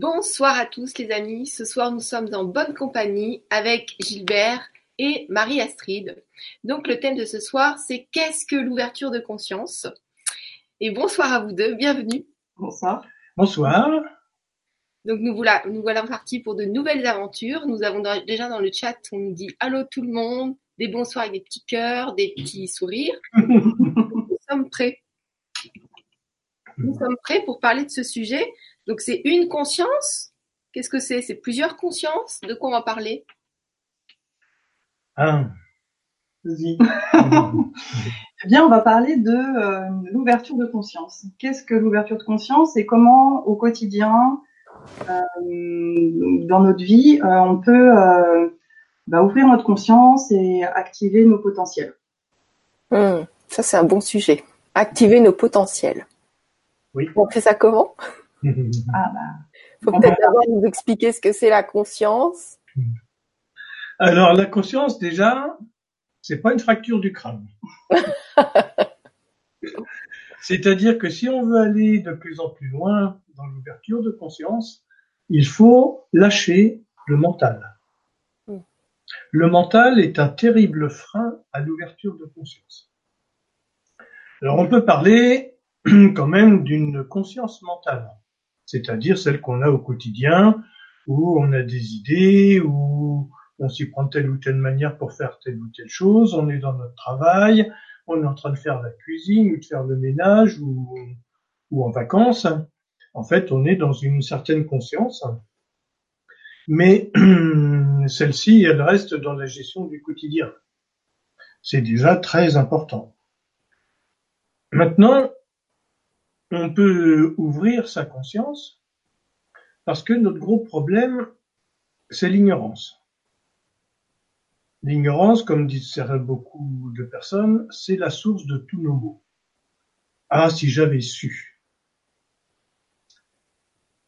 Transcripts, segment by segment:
Bonsoir à tous les amis, ce soir nous sommes en bonne compagnie avec Gilbert et Marie-Astrid. Donc le thème de ce soir c'est qu'est-ce que l'ouverture de conscience? Et bonsoir à vous deux, bienvenue. Bonsoir. Bonsoir. Donc nous voilà, nous voilà partis pour de nouvelles aventures. Nous avons déjà dans le chat, on nous dit allô tout le monde, des bonsoirs avec des petits cœurs, des petits sourires. nous sommes prêts. Nous sommes prêts pour parler de ce sujet. Donc c'est une conscience. Qu'est-ce que c'est? C'est plusieurs consciences. De quoi on va parler? Ah. Vas-y. eh bien, on va parler de euh, l'ouverture de conscience. Qu'est-ce que l'ouverture de conscience et comment, au quotidien, euh, dans notre vie, euh, on peut euh, bah, ouvrir notre conscience et activer nos potentiels? Hum, ça, c'est un bon sujet. Activer nos potentiels. Oui. On fait ça comment? Ah bah, Faut On peut-être va- d'abord nous expliquer ce que c'est la conscience. Alors la conscience déjà, c'est pas une fracture du crâne. C'est-à-dire que si on veut aller de plus en plus loin dans l'ouverture de conscience, il faut lâcher le mental. Mm. Le mental est un terrible frein à l'ouverture de conscience. Alors on peut parler quand même d'une conscience mentale, c'est-à-dire celle qu'on a au quotidien, où on a des idées, où on s'y prend telle ou telle manière pour faire telle ou telle chose, on est dans notre travail, on est en train de faire la cuisine ou de faire le ménage ou, ou en vacances. En fait, on est dans une certaine conscience. Mais celle-ci, elle reste dans la gestion du quotidien. C'est déjà très important. Maintenant, on peut ouvrir sa conscience parce que notre gros problème, c'est l'ignorance. L'ignorance, comme disent beaucoup de personnes, c'est la source de tous nos maux. Ah, si j'avais su.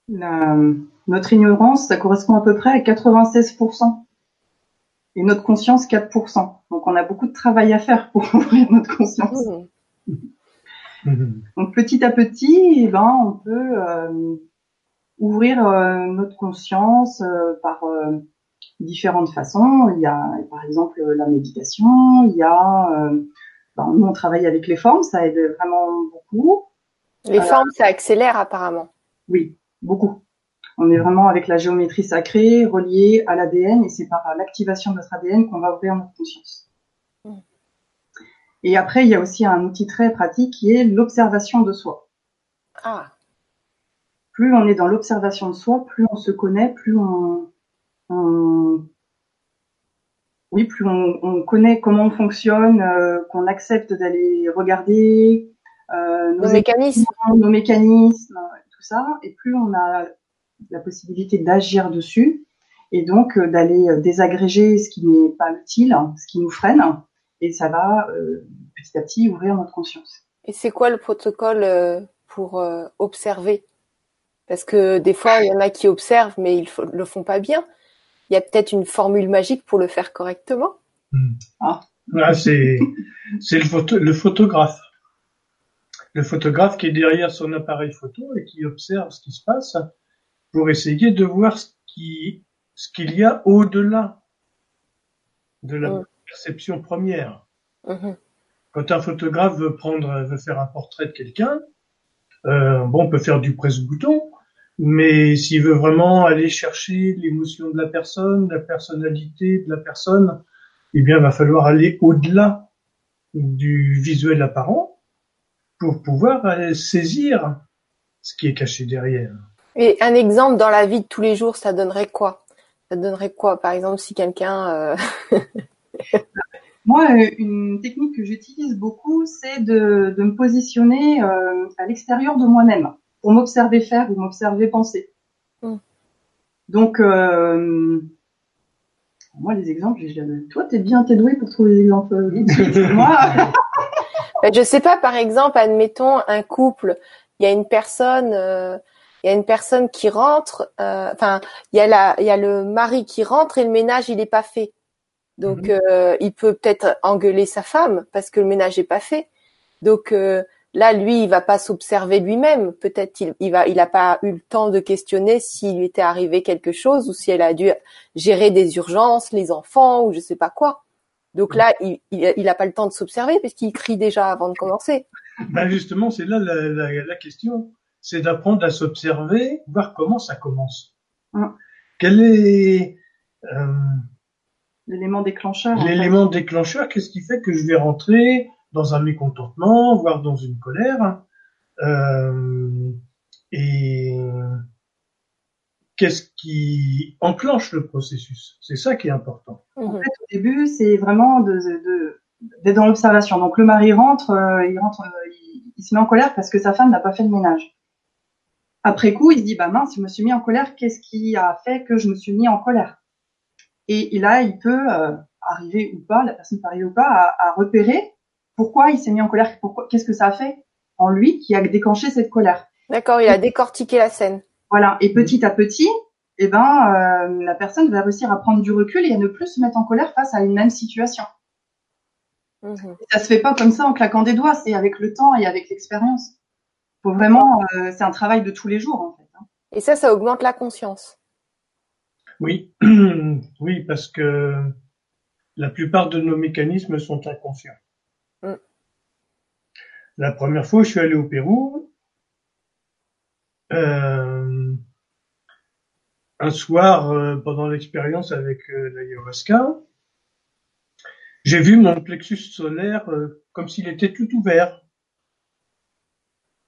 la- notre ignorance, ça correspond à peu près à 96%. Et notre conscience, 4%. Donc on a beaucoup de travail à faire pour ouvrir notre conscience. Hum. Donc petit à petit, eh ben, on peut euh, ouvrir euh, notre conscience euh, par euh, différentes façons. Il y a par exemple la méditation, il y a, euh, ben, nous on travaille avec les formes, ça aide vraiment beaucoup. Les formes, ça accélère apparemment. Oui, beaucoup. On est vraiment avec la géométrie sacrée reliée à l'ADN et c'est par l'activation de notre ADN qu'on va ouvrir notre conscience. Et après, il y a aussi un outil très pratique qui est l'observation de soi. Ah, plus on est dans l'observation de soi, plus on se connaît, plus on, on- oui, plus on, on connaît comment on fonctionne, euh, qu'on accepte d'aller regarder euh, nos, nos mécanismes. nos mécanismes, euh, tout ça, et plus on a la possibilité d'agir dessus, et donc euh, d'aller euh, désagréger ce qui n'est pas utile, ce qui nous freine, et ça va euh, petit à petit ouvrir notre conscience. Et c'est quoi le protocole euh, pour euh, observer? Parce que des fois, il y en a qui observent, mais ils f- le font pas bien. Il y a peut-être une formule magique pour le faire correctement. Ah, c'est c'est le, photo, le photographe. Le photographe qui est derrière son appareil photo et qui observe ce qui se passe pour essayer de voir ce qui ce qu'il y a au-delà de la Mm. Perception première. Mhm. Quand un photographe veut prendre veut faire un portrait de quelqu'un, euh, bon, on peut faire du presse-bouton, mais s'il veut vraiment aller chercher l'émotion de la personne, la personnalité de la personne, eh bien, il va falloir aller au-delà du visuel apparent pour pouvoir euh, saisir ce qui est caché derrière. Et un exemple dans la vie de tous les jours, ça donnerait quoi? Ça donnerait quoi? Par exemple, si quelqu'un... euh, Moi, euh, une technique que j'utilise beaucoup, c'est de, de me positionner euh, à l'extérieur de moi-même pour m'observer faire ou m'observer penser. Mm. Donc, euh, moi, les exemples, je- toi, t'es bien, t'es doué pour trouver des exemples. moi, Ben, je sais pas, par exemple, admettons un couple, il y a une personne, euh, il y a une personne qui rentre, euh, enfin, il y a la, il y a le mari qui rentre et le ménage il est pas fait. Donc Mhm. euh, il peut peut-être engueuler sa femme parce que le ménage est pas fait. Donc euh, là, lui, il va pas s'observer lui-même. Peut-être il, il va, il a pas eu le temps de questionner s'il lui était arrivé quelque chose ou si elle a dû gérer des urgences, les enfants ou je sais pas quoi. Donc là, il, il, a pas le temps de s'observer puisqu'il crie déjà avant de commencer. Ben justement, c'est là la, la, la question, c'est d'apprendre à s'observer, voir comment ça commence. Hum. Quel est euh, L'élément déclencheur. en fait. l'élément déclencheur Qu'est-ce qui fait que je vais rentrer dans un mécontentement, voire dans une colère euh, Et qu'est-ce qui enclenche le processus? C'est ça qui est important. En fait, au début, c'est vraiment de, de- d'être dans l'observation. Donc le mari rentre, euh, il rentre, euh, il, il se met en colère parce que sa femme n'a pas fait le ménage. Après coup, il se dit bah mince, je me suis mis en colère. Qu'est-ce qui a fait que je me suis mis en colère? Et, et là, il peut euh, arriver ou pas, la personne peut arriver ou pas à, à repérer pourquoi il s'est mis en colère, pourquoi, qu'est-ce que ça a fait en lui qui a déclenché cette colère. D'accord, il a décortiqué la scène. Voilà. Et petit à petit, eh ben, euh, la personne va réussir à prendre du recul et à ne plus se mettre en colère face à une même situation. Mhm. Ça se fait pas comme ça en claquant des doigts, c'est avec le temps et avec l'expérience. Faut vraiment, euh, c'est un travail de tous les jours en fait. hein. Et ça, ça augmente la conscience. Oui, oui, parce que la plupart de nos mécanismes sont inconscients. Mm. La première fois, je suis allé au Pérou. euh, un soir, euh, pendant l'expérience avec euh, l'ayahuasca, j'ai vu mon plexus solaire comme s'il était tout ouvert.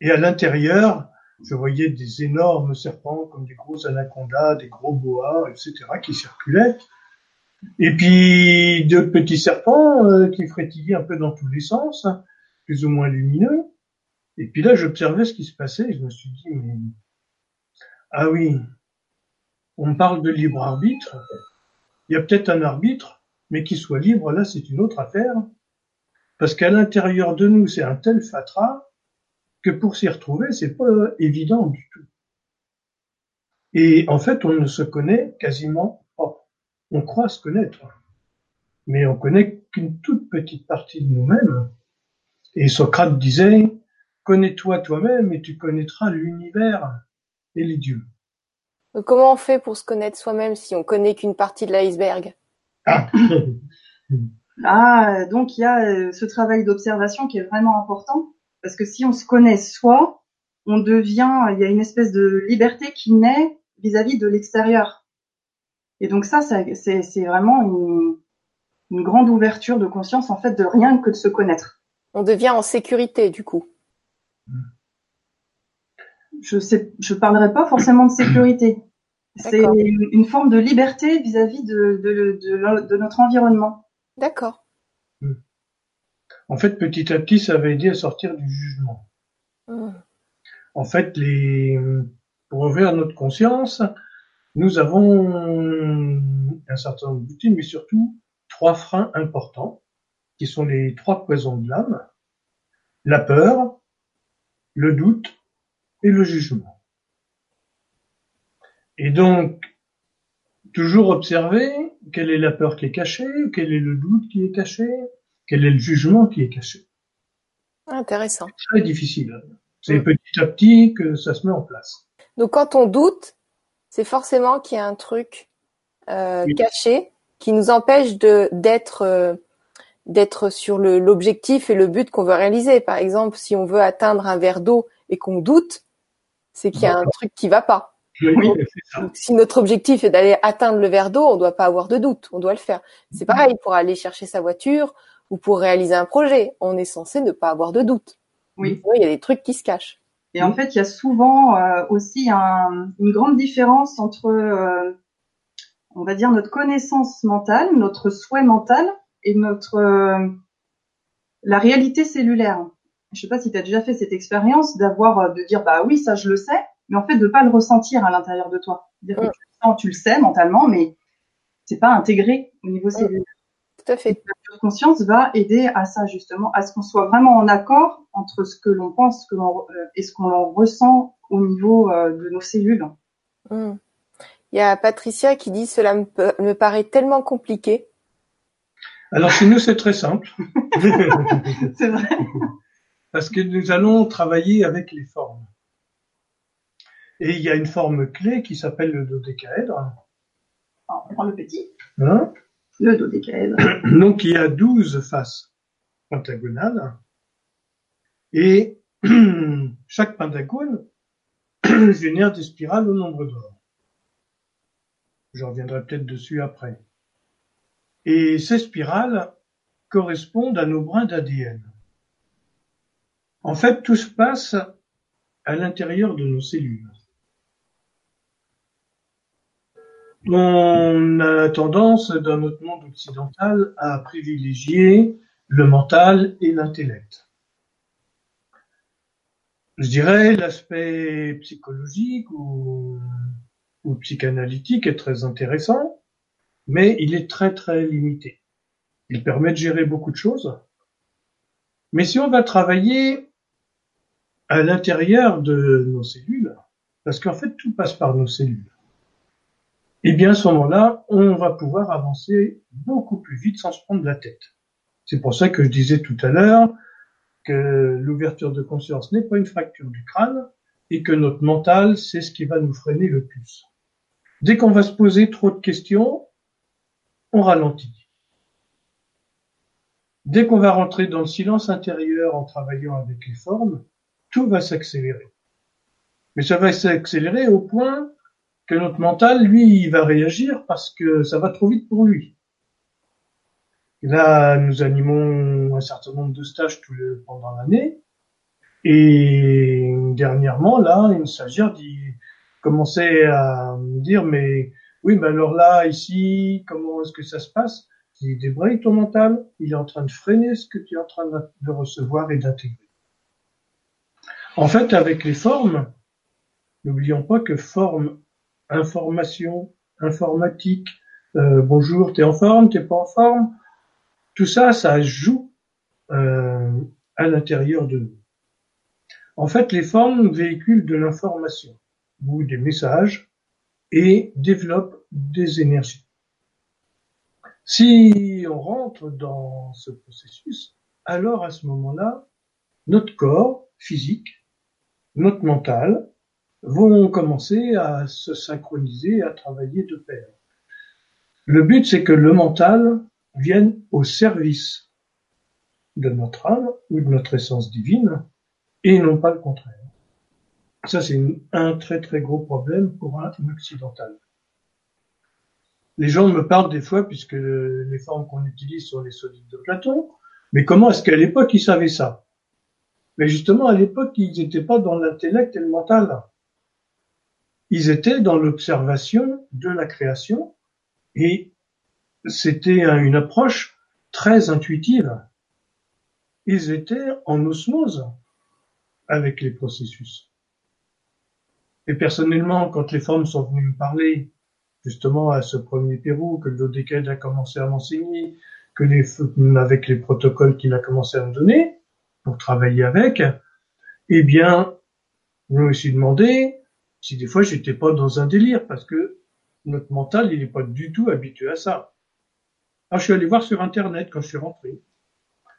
Et à l'intérieur, je voyais des énormes serpents comme des gros anacondas, des gros boas, etc., qui circulaient. Et puis deux petits serpents euh, qui frétillaient un peu dans tous les sens, plus ou moins lumineux. Et puis là, j'observais ce qui se passait et je me suis dit, mais... ah oui, on parle de libre arbitre. Il y a peut-être un arbitre, mais qu'il soit libre, là, c'est une autre affaire. Parce qu'à l'intérieur de nous, c'est un tel fatras que pour s'y retrouver, c'est pas évident du tout. Et en fait, on ne se connaît quasiment pas. On croit se connaître, mais on connaît qu'une toute petite partie de nous-mêmes. Et Socrate disait, connais-toi toi-même et tu connaîtras l'univers et les dieux. Comment on fait pour se connaître soi-même si on connaît qu'une partie de l'iceberg? Ah. Ah, donc il y a euh, ce travail d'observation qui est vraiment important parce que si on se connaît soi, on devient, il y a une espèce de liberté qui naît vis-à-vis de l'extérieur. Et donc ça, ça- c'est vraiment une, une grande ouverture de conscience en fait de rien que de se connaître. On devient en sécurité, du coup. Je sais, je parlerai pas forcément de sécurité. C'est une, une forme de liberté vis-à-vis de, de, de, de notre environnement. D'accord. En fait, petit à petit, ça va aider à sortir du jugement. Mhm. En fait, les, pour ouvrir notre conscience, nous avons un certain nombre d'outils, mais surtout trois freins importants, qui sont les trois poisons de l'âme, la peur, le doute et le jugement. Et donc, toujours observer quelle est la peur qui est cachée, quel est le doute qui est caché, quel est le jugement qui est caché? Intéressant. Très difficile. C'est Mm. petit à petit que ça se met en place. Donc, quand on doute, c'est forcément qu'il y a un truc euh, Oui. caché qui nous empêche de d'être euh, d'être sur l'objectif et le but qu'on veut réaliser. Par exemple, si on veut atteindre un verre d'eau et qu'on doute, c'est qu'il y a un truc qui va pas. Oui, c'est ça. Donc, si notre objectif est d'aller atteindre le verre d'eau, on doit pas avoir de doute, on doit le faire. C'est pareil pour aller chercher sa voiture ou pour réaliser un projet. On est censé ne pas avoir de doute. Oui. Sinon, il y a des trucs qui se cachent. Et en fait, il y a souvent euh, aussi un- une grande différence entre, euh, on va dire, notre connaissance mentale, notre souhait mental et notre euh, la réalité cellulaire. Je sais pas si tu as déjà fait cette expérience d'avoir de dire bah oui ça je le sais, mais en fait de pas le ressentir à l'intérieur de toi. Dire que tu le sens, tu le sais mentalement, mais c'est pas intégré au niveau cellulaire. Tout à fait. Notre conscience va aider à ça justement, à ce qu'on soit vraiment en accord entre ce que l'on pense, ce que l'on euh, et ce qu'on ressent au niveau euh, de nos cellules. Hmm. Il y a Patricia qui dit cela me, me paraît tellement compliqué. Alors chez nous, c'est très simple. C'est vrai. parce que nous allons travailler avec les formes. Et il y a une forme clé qui s'appelle le dodécaèdre. Alors, on prend le petit, Hein? Le dodécaèdre. Donc il y a 12 faces pentagonales et chaque pentagone génère des spirales au nombre d'or. Je reviendrai peut-être dessus après. Et ces spirales correspondent à nos brins d'ADN. En fait, tout se passe à l'intérieur de nos cellules. On a tendance, dans notre monde occidental, à privilégier le mental et l'intellect. Je dirais l'aspect psychologique ou, psychanalytique est très intéressant, mais il est très très limité. Il permet de gérer beaucoup de choses. Mais si on va travailler à l'intérieur de nos cellules, parce qu'en fait tout passe par nos cellules, eh bien à ce moment-là, on va pouvoir avancer beaucoup plus vite sans se prendre la tête. C'est pour ça que je disais tout à l'heure que l'ouverture de conscience n'est pas une fracture du crâne et que notre mental, c'est ce qui va nous freiner le plus. Dès qu'on va se poser trop de questions, on ralentit. Dès qu'on va rentrer dans le silence intérieur en travaillant avec les formes, tout va s'accélérer. Mais ça va s'accélérer au point que notre mental, lui, il va réagir parce que ça va trop vite pour lui. Là, nous animons un certain nombre de stages tout le, pendant l'année. Et dernièrement, là, une stagiaire dit, commençait à dire, mais oui, mais alors là, ici, comment est-ce que ça se passe? Il débraye ton mental, il est en train de freiner ce que tu es en train de recevoir et d'intégrer. En fait, avec les formes, n'oublions pas que forme, information, informatique, euh, bonjour, t'es en forme, t'es pas en forme, tout ça, ça joue euh, à l'intérieur de nous. En fait, les formes véhiculent de l'information ou des messages et développent des énergies. Si on rentre dans ce processus, alors à ce moment-là, notre corps physique, notre mental vont commencer à se synchroniser, à travailler de pair. Le but, c'est que le mental vienne au service de notre âme ou de notre essence divine et non pas le contraire. Ça, c'est un très très gros problème pour un occidental. Les gens me parlent des fois, puisque les formes qu'on utilise sont les solides de Platon, mais comment est-ce qu'à l'époque ils savaient ça? Mais justement, à l'époque, ils n'étaient pas dans l'intellect et le mental. Ils étaient dans l'observation de la création et c'était une approche très intuitive. Ils étaient en osmose avec les processus. Et personnellement, quand les formes sont venues me parler, justement à ce premier Pérou, que le dodécaèdre a commencé à m'enseigner, que les, avec les protocoles qu'il a commencé à me donner, pour travailler avec, eh bien, je me suis demandé si des fois j'étais pas dans un délire, parce que notre mental, il n'est pas du tout habitué à ça. Alors, je suis allé voir sur Internet quand je suis rentré.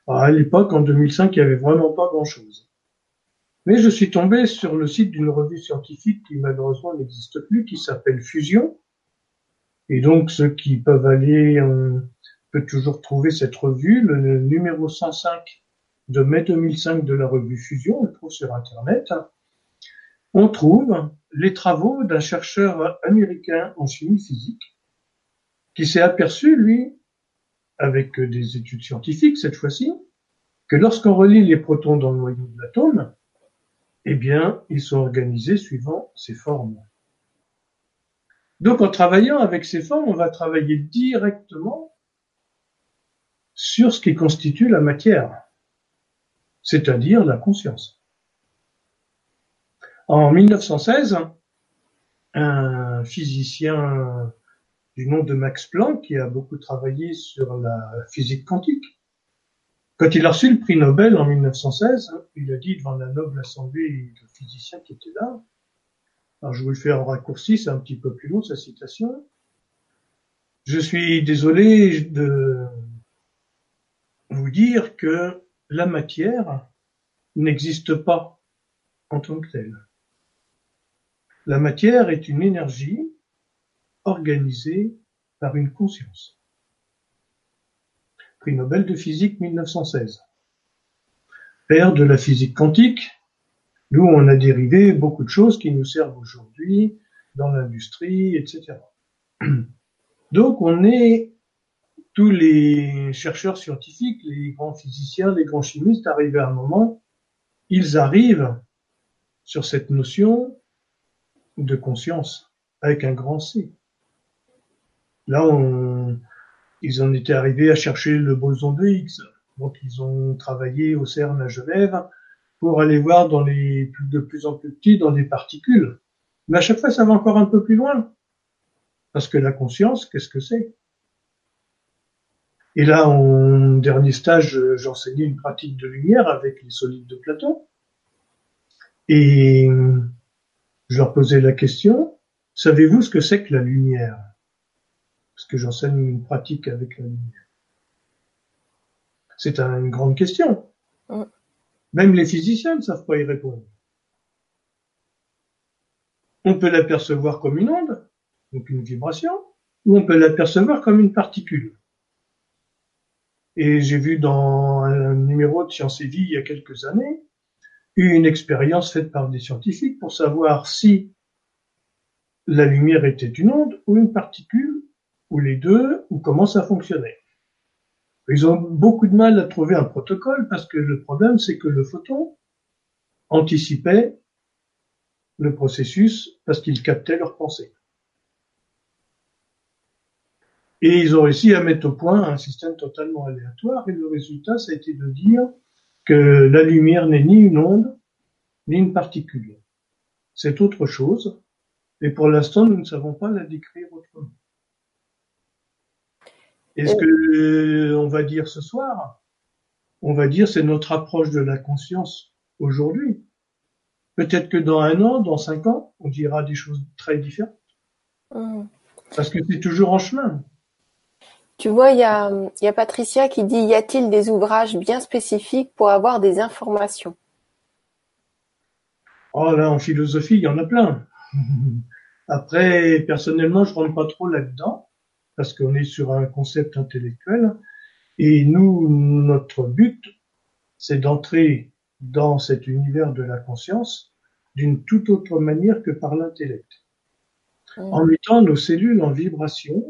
Alors, à l'époque, en 2005, il n'y avait vraiment pas grand-chose. Mais je suis tombé sur le site d'une revue scientifique qui malheureusement n'existe plus, qui s'appelle Fusion. Et donc, ceux qui peuvent aller, on peut toujours trouver cette revue, le numéro 105 de mai 2005 de la revue Fusion, on le trouve sur Internet. On trouve les travaux d'un chercheur américain en chimie physique qui s'est aperçu, lui, avec des études scientifiques cette fois-ci, que lorsqu'on relie les protons dans le noyau de l'atome, eh bien, ils sont organisés suivant ces formes. Donc, en travaillant avec ces formes, on va travailler directement sur ce qui constitue la matière, c'est-à-dire la conscience. En 1916, un physicien du nom de Max Planck, qui a beaucoup travaillé sur la physique quantique. Quand il a reçu le prix Nobel en 1916, il a dit devant la noble assemblée de physiciens qui étaient là, alors je vous le fais en raccourci, c'est un petit peu plus long sa citation, je suis désolé de vous dire que la matière n'existe pas en tant que telle. La matière est une énergie organisée par une conscience. Prix Nobel de physique 1916. Père de la physique quantique, nous on a dérivé beaucoup de choses qui nous servent aujourd'hui dans l'industrie, etc. Donc on est tous les chercheurs scientifiques, les grands physiciens, les grands chimistes, arrivés à un moment, ils arrivent sur cette notion de conscience avec un grand C. Là, on, ils en étaient arrivés à chercher le boson de Higgs. Donc, ils ont travaillé au CERN à Genève pour aller voir dans les de plus en plus petits dans les particules. Mais à chaque fois, ça va encore un peu plus loin. Parce que la conscience, qu'est-ce que c'est? Et là, en dernier stage, j'enseignais une pratique de lumière avec les solides de Platon. Et je leur posais la question, savez-vous ce que c'est que la lumière? Parce que j'enseigne une pratique avec la lumière. C'est une grande question. Même les physiciens ne savent pas y répondre. On peut l'apercevoir comme une onde, donc une vibration, ou on peut l'apercevoir comme une particule. Et j'ai vu dans un numéro de Science et Vie il y a quelques années une expérience faite par des scientifiques pour savoir si la lumière était une onde ou une particule, ou les deux, ou comment ça fonctionnait. Ils ont beaucoup de mal à trouver un protocole parce que le problème c'est que le photon anticipait le processus parce qu'il captait leur pensée. Et ils ont réussi à mettre au point un système totalement aléatoire et le résultat, ça a été de dire que la lumière n'est ni une onde, ni une particule. C'est autre chose. Et pour l'instant, nous ne savons pas la décrire autrement. Et ce que on va dire ce soir, on va dire c'est notre approche de la conscience aujourd'hui? Peut-être que dans un an, dans cinq ans, on dira des choses très différentes. Mmh. Parce que c'est toujours en chemin. Tu vois, il y a, y a Patricia qui dit, y a-t-il des ouvrages bien spécifiques pour avoir des informations? Oh là, en philosophie, il y en a plein. Après, personnellement, je rentre pas trop là-dedans parce qu'on est sur un concept intellectuel et nous, notre but, c'est d'entrer dans cet univers de la conscience d'une toute autre manière que par l'intellect. Mmh. En mettant nos cellules en vibration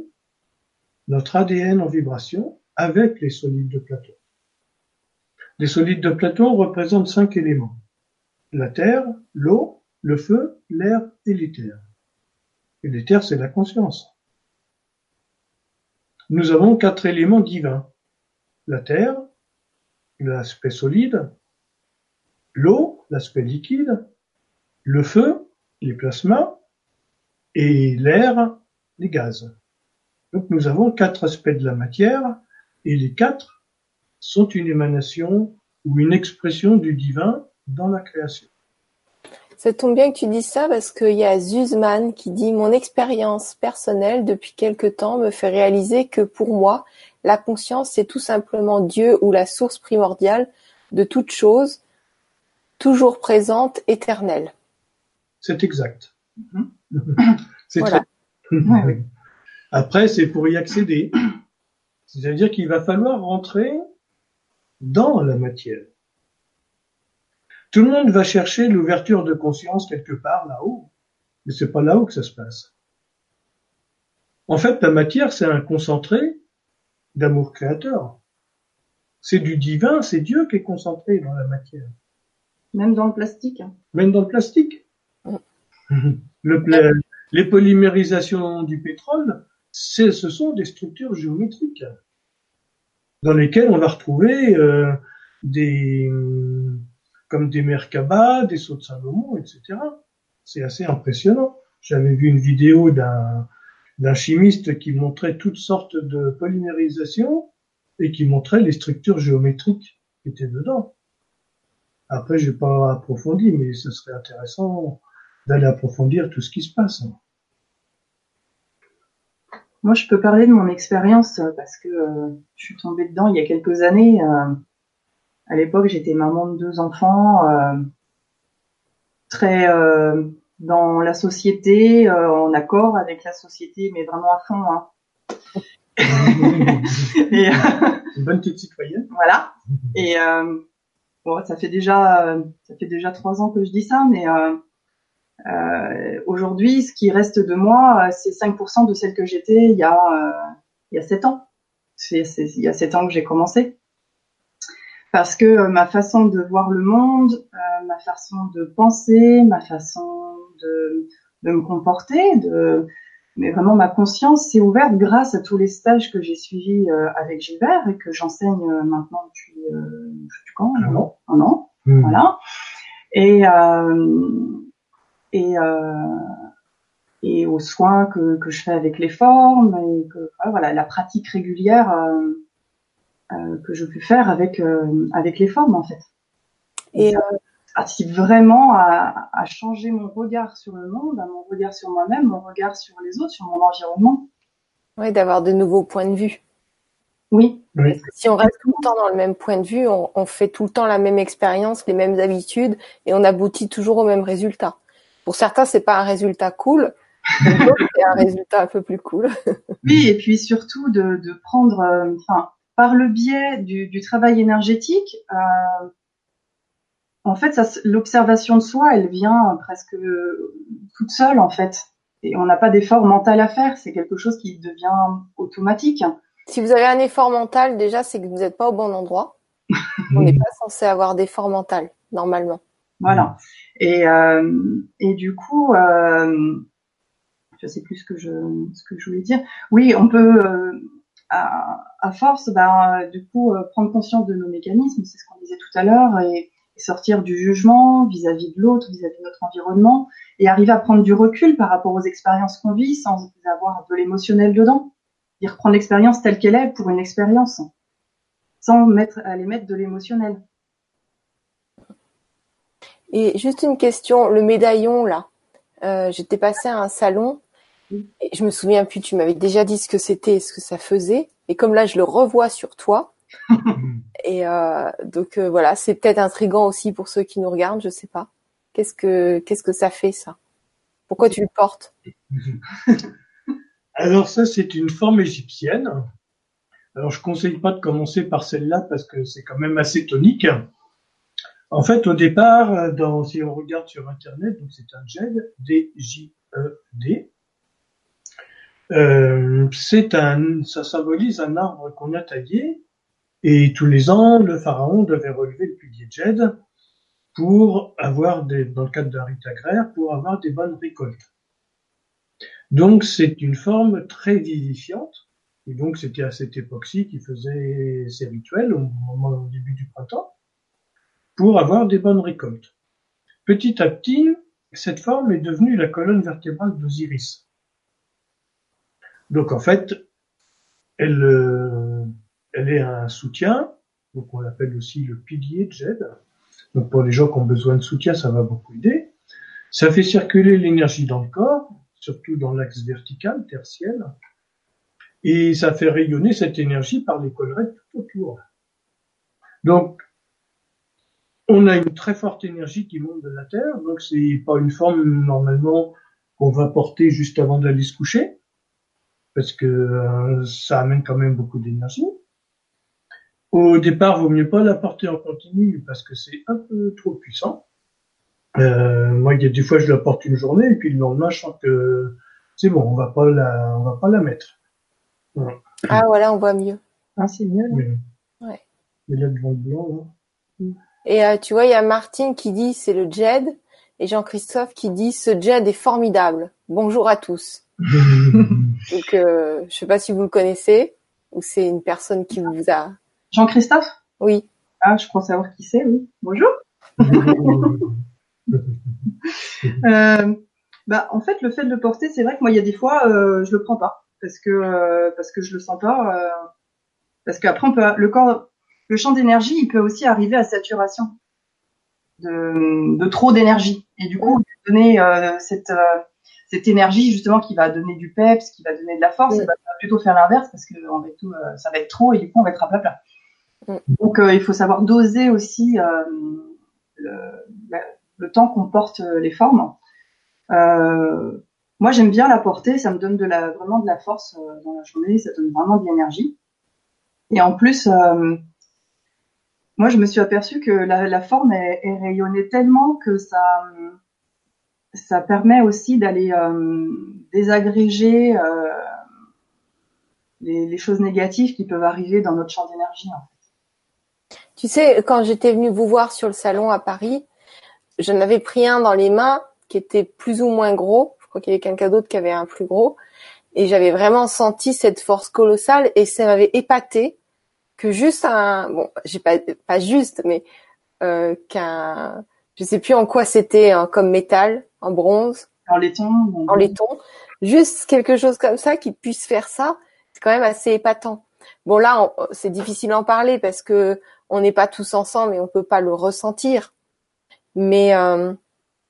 notre ADN en vibration avec les solides de Platon. Les solides de Platon représentent cinq éléments. La terre, l'eau, le feu, l'air et l'éther. Et l'éther, c'est la conscience. Nous avons quatre éléments divins. La terre, l'aspect solide, l'eau, l'aspect liquide, le feu, les plasmas, et l'air, les gaz. Donc nous avons quatre aspects de la matière et les quatre sont une émanation ou une expression du divin dans la création. Ça tombe bien que tu dises ça parce qu'il y a Zuzman qui dit Mon expérience personnelle depuis quelque temps me fait réaliser que pour moi, la conscience c'est tout simplement Dieu ou la source primordiale de toute chose, toujours présente, éternelle. C'est exact. c'est très... Après, c'est pour y accéder. C'est-à-dire qu'il va falloir rentrer dans la matière. Tout le monde va chercher l'ouverture de conscience quelque part là-haut, mais c'est pas là-haut que ça se passe. En fait, la matière, c'est un concentré d'amour créateur. C'est du divin, c'est Dieu qui est concentré dans la matière. Même dans le plastique. Hein. Même dans le plastique. Le, les polymérisations du pétrole, ce sont des structures géométriques dans lesquelles on va retrouver euh, des comme des Merkaba, des sauts de Salomon, etc. C'est assez impressionnant. J'avais vu une vidéo d'un d'un chimiste qui montrait toutes sortes de polymérisation et qui montrait les structures géométriques qui étaient dedans. Après, j'ai pas approfondi, mais ce serait intéressant d'aller approfondir tout ce qui se passe. Moi, je peux parler de mon expérience euh, parce que euh, je suis tombée dedans il y a quelques années. Euh, à l'époque, j'étais maman de deux enfants, euh, très euh, dans la société, euh, en accord avec la société, mais vraiment à fond. Hein. et, Une bonne petite citoyenne. Voilà. Et bon, ça fait déjà ça fait déjà trois ans que je dis ça, mais euh, aujourd'hui, ce qui reste de moi, c'est 5% de celle que j'étais il y a il y a sept ans. C'est il y a sept ans que j'ai commencé parce que euh, ma façon de voir le monde, euh, ma façon de penser, ma façon de, de me comporter, de mais vraiment ma conscience s'est ouverte grâce à tous les stages que j'ai suivis euh, avec Gilbert et que j'enseigne euh, maintenant depuis, euh, depuis quand Un an. Un an, Mmh. voilà. Et et et aux soins que, que je fais avec les formes et que voilà la pratique régulière euh, que je peux faire avec euh, avec les formes en fait. Et, ça euh, participe vraiment à, à, changer mon regard sur le monde, à mon regard sur moi-même, mon regard sur les autres, sur mon environnement. Oui, d'avoir de nouveaux points de vue. Oui. oui. Si on reste tout le temps dans le même point de vue, on, on, fait tout le temps la même expérience, les mêmes habitudes, et on aboutit toujours au même résultat. Pour certains, c'est pas un résultat cool. C'est un résultat un peu plus cool. oui, et puis surtout de, de prendre, enfin, par le biais du, du travail énergétique, euh, en fait, l'observation de soi, elle vient presque toute seule, en fait. Et on n'a pas d'effort mental à faire, c'est quelque chose qui devient automatique. Si vous avez un effort mental, déjà, c'est que vous n'êtes pas au bon endroit. on n'est pas censé avoir d'effort mental, normalement. Voilà. Et, euh, et du coup, euh, je sais plus ce que je, ce que je voulais dire. Oui, on peut, euh, à, à, force, ben, du coup, prendre conscience de nos mécanismes, c'est ce qu'on disait tout à l'heure, et, sortir du jugement vis-à-vis de l'autre, vis-à-vis de notre environnement, et arriver à prendre du recul par rapport aux expériences qu'on vit sans avoir de l'émotionnel dedans. Et reprendre l'expérience telle qu'elle est pour une expérience, sans mettre, aller mettre de l'émotionnel. Et juste une question, le médaillon là, euh, j'étais passée à un salon et je me souviens plus, tu m'avais déjà dit ce que c'était, ce que ça faisait. Et comme là, je le revois sur toi. et euh, donc euh, voilà, c'est peut-être intrigant aussi pour ceux qui nous regardent, je sais pas. Qu'est-ce que qu'est-ce que ça fait ça? Pourquoi tu le portes? Alors ça, c'est une forme égyptienne. Alors je conseille pas de commencer par celle-là parce que c'est quand même assez tonique. En fait, au départ, dans, si on regarde sur Internet, donc c'est un GED, D-J-E-D. Euh, c'est un, ça symbolise un arbre qu'on a taillé et tous les ans, le pharaon devait relever le pilier Djed pour avoir des, dans le cadre d'un rite agraire, pour avoir des bonnes récoltes. Donc c'est une forme très vivifiante et donc c'était à cette époque-ci qu'il faisait ses rituels au moment au début du printemps pour avoir des bonnes récoltes. Petit à petit, cette forme est devenue la colonne vertébrale d'Osiris. Donc en fait, elle, euh, elle est un soutien, donc on l'appelle aussi le pilier de Jed. Donc pour les gens qui ont besoin de soutien, ça va beaucoup aider. Ça fait circuler l'énergie dans le corps, surtout dans l'axe vertical, tertiel, et ça fait rayonner cette énergie par les collerettes tout autour. Donc on a une très forte énergie qui monte de la Terre, donc c'est pas une forme normalement qu'on va porter juste avant d'aller se coucher parce que euh, ça amène quand même beaucoup d'énergie. Au départ, vaut mieux pas la porter en continu parce que c'est un peu trop puissant. Euh, moi, il y a des fois, je la porte une journée et puis le lendemain, je sens que c'est bon, on va pas la, on va pas la mettre. Voilà. Ah voilà, on voit mieux. Ah, c'est mieux. Là. Oui. Ouais. Mais là devant le blanc. Là. Et euh, tu vois, il y a Martine qui dit c'est le Jed et Jean-Christophe qui dit ce Jed est formidable. Bonjour à tous. Donc, euh, je sais pas si vous le connaissez ou c'est une personne qui vous a. Jean-Christophe? Oui. Ah, je crois savoir qui c'est, oui. Bonjour. euh, bah, en fait, le fait de le porter, c'est vrai que moi, il y a des fois, euh, je le prends pas parce que euh, parce que je le sens pas. Euh, parce qu'après, on peut le corps, le champ d'énergie, il peut aussi arriver à saturation de, de trop d'énergie et du coup, donner euh, cette cette énergie justement qui va donner du peps, qui va donner de la force, Mm. ça va plutôt faire l'inverse parce que on va tout, euh, ça va être trop et du coup on va être à plat plat. Mm. Donc il faut savoir doser aussi le, le, temps qu'on porte les formes. moi, j'aime bien la porter, ça me donne de la, vraiment de la force dans la journée, ça donne vraiment de l'énergie. Et en plus, moi, je me suis aperçue que la, forme est, rayonnée tellement que ça, ça permet aussi d'aller euh, désagréger euh, les, choses négatives qui peuvent arriver dans notre champ d'énergie. Tu sais, quand j'étais venue vous voir sur le salon à Paris, j'en avais pris un dans les mains qui était plus ou moins gros. Je crois qu'il y avait quelqu'un d'autre qui avait un plus gros. Et j'avais vraiment senti cette force colossale et ça m'avait épaté que juste un bon j'ai pas pas juste mais euh, qu'un je sais plus en quoi c'était hein, comme métal en bronze. En laiton en laiton juste quelque chose comme ça qui puisse faire ça c'est quand même assez épatant. Bon là c'est difficile d'en parler parce que on n'est pas tous ensemble et on peut pas le ressentir. Mais euh,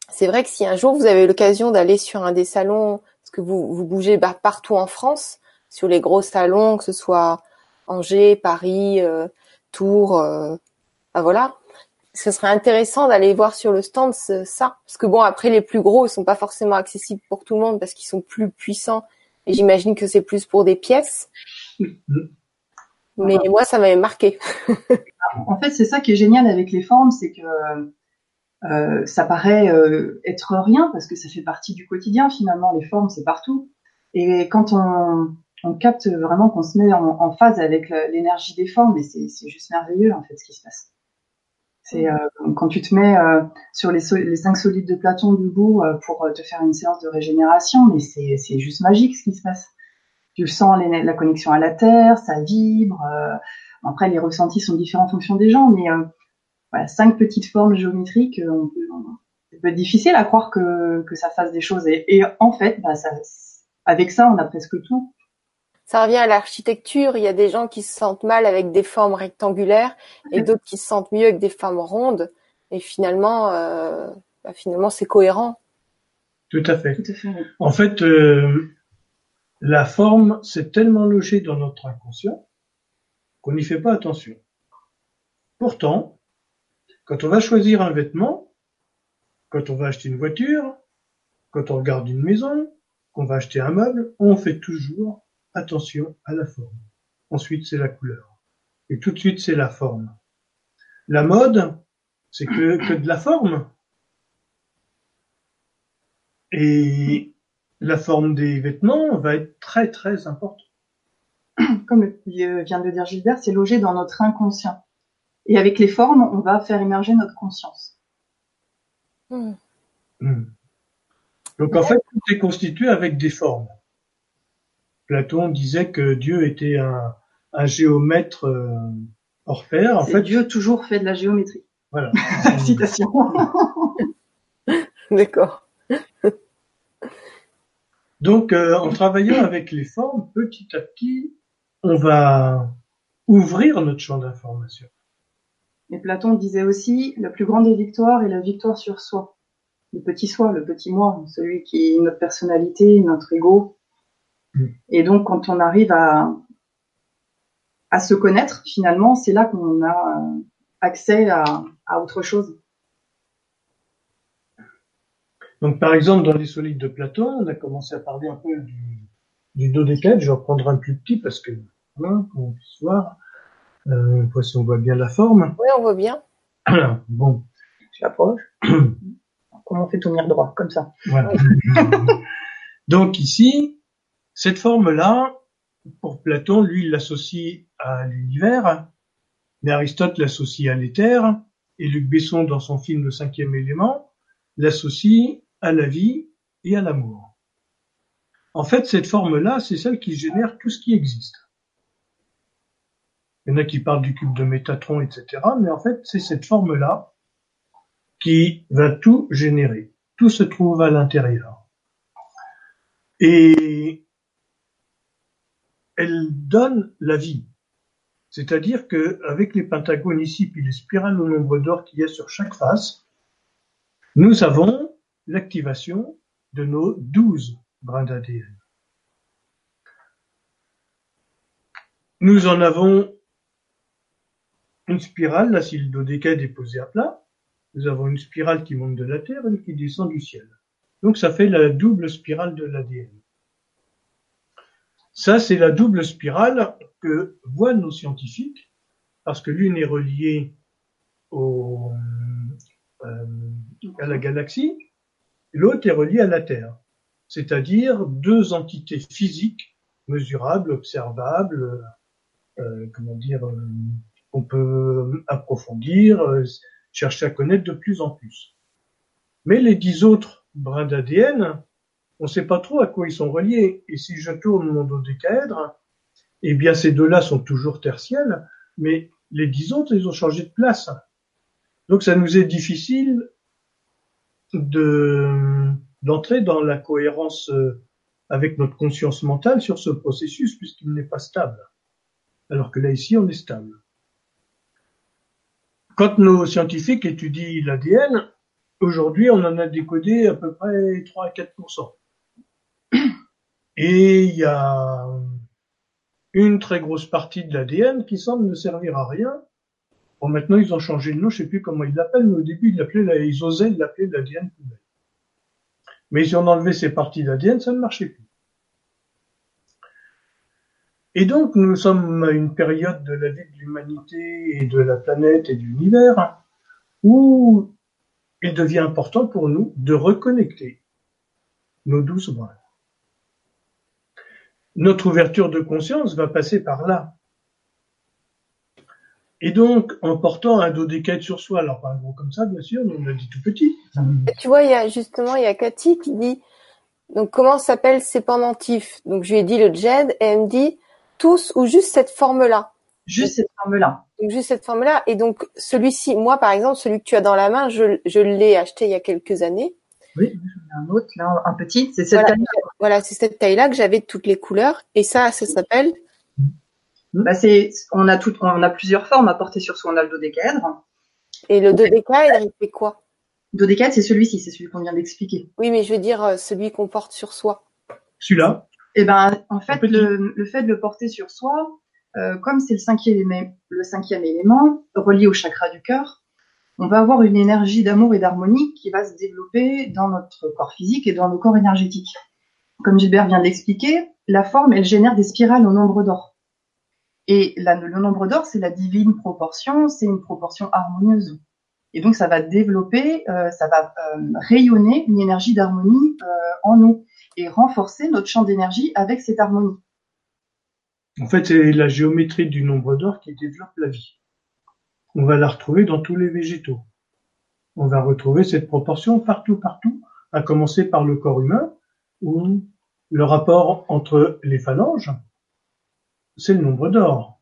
c'est vrai que si un jour vous avez l'occasion d'aller sur un des salons parce que vous vous bougez bah, partout en France sur les gros salons que ce soit Angers, Paris, euh, Tours, bah voilà. Ce serait intéressant d'aller voir sur le stand ça, parce que bon après les plus gros ils sont pas forcément accessibles pour tout le monde parce qu'ils sont plus puissants et j'imagine que c'est plus pour des pièces. Mais moi ça m'avait marqué. en fait c'est ça qui est génial avec les formes, c'est que euh, ça paraît euh, être rien parce que ça fait partie du quotidien finalement. Les formes c'est partout. Et quand on on capte vraiment qu'on se met en, phase avec l'énergie des formes, mais c'est juste merveilleux en fait ce qui se passe. C'est euh, quand tu te mets euh, sur les, les cinq solides de Platon du bout euh, pour te faire une séance de régénération, mais c'est juste magique ce qui se passe. Tu sens la connexion à la terre, ça vibre. après, les ressentis sont différents en fonction des gens, mais voilà, cinq petites formes géométriques, on peut, c'est peut être difficile à croire que, que ça fasse des choses. Et, et en fait, bah, ça, avec ça, on a presque tout ça revient à l'architecture. Il y a des gens qui se sentent mal avec des formes rectangulaires et d'autres qui se sentent mieux avec des formes rondes. Et finalement, euh, bah, finalement, c'est cohérent. Tout à fait. En fait, euh, la forme, c'est tellement logé dans notre inconscient qu'on n'y fait pas attention. Pourtant, quand on va choisir un vêtement, quand on va acheter une voiture, quand on regarde une maison, qu'on va acheter un meuble, on fait toujours attention à la forme. Ensuite, c'est la couleur. Et tout de suite, c'est la forme. La mode, c'est que, que de la forme. Et la forme des vêtements va être très très importante. Comme vient de dire Gilbert, c'est logé dans notre inconscient. Et avec les formes, on va faire émerger notre conscience. Hmm. Hmm. Donc en fait, tout est constitué avec des formes. Platon disait que Dieu était un, un géomètre euh, hors pair. En fait, Dieu toujours fait de la géométrie. Voilà. Citation. D'accord. Donc, euh, en travaillant avec les formes, petit à petit, on va ouvrir notre champ d'information. Et Platon disait aussi, la plus grande des victoires est la victoire sur soi. Le petit soi, le petit moi, celui qui est notre personnalité, notre ego, et donc, quand on arrive à, à se connaître, finalement, c'est là qu'on a euh, accès à, à, autre chose. Donc, par exemple, dans les solides de Platon, on a commencé à parler un peu du, du dodécèdre. Je vais reprendre un plus petit parce que, voilà, qu'on puisse voir. Euh, si on voit bien la forme. Oui, on voit bien. bon. Je l'approche. Comment on fait tourner droit, comme ça? Voilà. Donc ici, cette forme-là, pour Platon, lui, l'associe à l'univers, mais Aristote l'associe à l'éther, et Luc Besson, dans son film Le cinquième élément, l'associe à la vie et à l'amour. En fait, cette forme-là, c'est celle qui génère tout ce qui existe. Il y en a qui parlent du cube de Métatron, etc. Mais en fait, c'est cette forme-là qui va tout générer. Tout se trouve à l'intérieur. Et elle donne la vie. C'est-à-dire que avec les pentagones ici, puis les spirales au nombre d'or qu'il y a sur chaque face, nous avons l'activation de nos douze brins d'ADN. Nous en avons une spirale, là si le dodécaèdre est posé à plat, nous avons une spirale qui monte de la Terre et qui descend du ciel. Donc ça fait la double spirale de l'ADN. Ça, c'est la double spirale que voient nos scientifiques, parce que l'une est reliée au, euh, à la galaxie, l'autre est reliée à la Terre. C'est-à-dire deux entités physiques mesurables, observables, euh, comment dire, euh, qu'on peut approfondir, euh, chercher à connaître de plus en plus. Mais les dix autres brins d'ADN, on ne sait pas trop à quoi ils sont reliés. Et si je tourne mon dodécaèdre, eh bien ces deux-là sont toujours tertiels, mais les dix autres, ils ont changé de place. Donc ça nous est difficile de d'entrer dans la cohérence euh, avec notre conscience mentale sur ce processus puisqu'il n'est pas stable. Alors que là ici, on est stable. Quand nos scientifiques étudient l'ADN, aujourd'hui, on en a décodé à peu près 3 à 4 Et il y a une très grosse partie de l'ADN qui semble ne servir à rien. Bon, maintenant, ils ont changé de nom, je sais plus comment ils l'appellent, mais au début, ils l'appelaient, ils osaient l'appeler l'ADN poubelle. Mais si on enlevait ces parties d'ADN, ça ne marchait plus. Et donc, nous sommes à une période de la vie de l'humanité et de la planète et de l'univers où il devient important pour nous de reconnecter nos douze brins. Notre ouverture de conscience va passer par là. Et donc, en portant un dodécaèdre sur soi, alors pas un gros comme ça, bien sûr, mais on a dit tout petit. tu vois, il y a justement, il y a Cathy qui dit, donc comment s'appellent ces pendentifs? Donc je lui ai dit le JED, et elle me dit, tous ou juste cette forme-là Juste cette forme-là. Donc juste cette forme-là. Et donc celui-ci, moi par exemple, celui que tu as dans la main, je, je l'ai acheté il y a quelques années. Oui, j'en ai un autre, là, un petit. C'est cette Voilà, taille. Voilà, c'est cette taille-là que j'avais de toutes les couleurs. Et ça, ça s'appelle Bah, c'est, on a tout, on a plusieurs formes à porter sur soi. On a le dodécaèdre. Et le dodécaèdre, il fait quoi? Le dodécaèdre, c'est celui-ci, c'est celui qu'on vient d'expliquer. Oui, mais je veux dire euh, celui qu'on porte sur soi. Celui-là, Eh ben, en fait, le, le fait de le porter sur soi, euh, comme c'est le cinquième, élément- le cinquième élément relié au chakra du cœur, on va avoir une énergie d'amour et d'harmonie qui va se développer dans notre corps physique et dans nos corps énergétiques. Comme Gilbert vient de l'expliquer, la forme, elle génère des spirales au nombre d'or. Et le nombre d'or, c'est la divine proportion, c'est une proportion harmonieuse. Et donc, ça va développer, euh, ça va euh, rayonner une énergie d'harmonie euh, en nous et renforcer notre champ d'énergie avec cette harmonie. en fait, c'est la géométrie du nombre d'or qui développe la vie. On va la retrouver dans tous les végétaux. On va retrouver cette proportion partout, partout, à commencer par le corps humain, le rapport entre les phalanges, c'est le nombre d'or.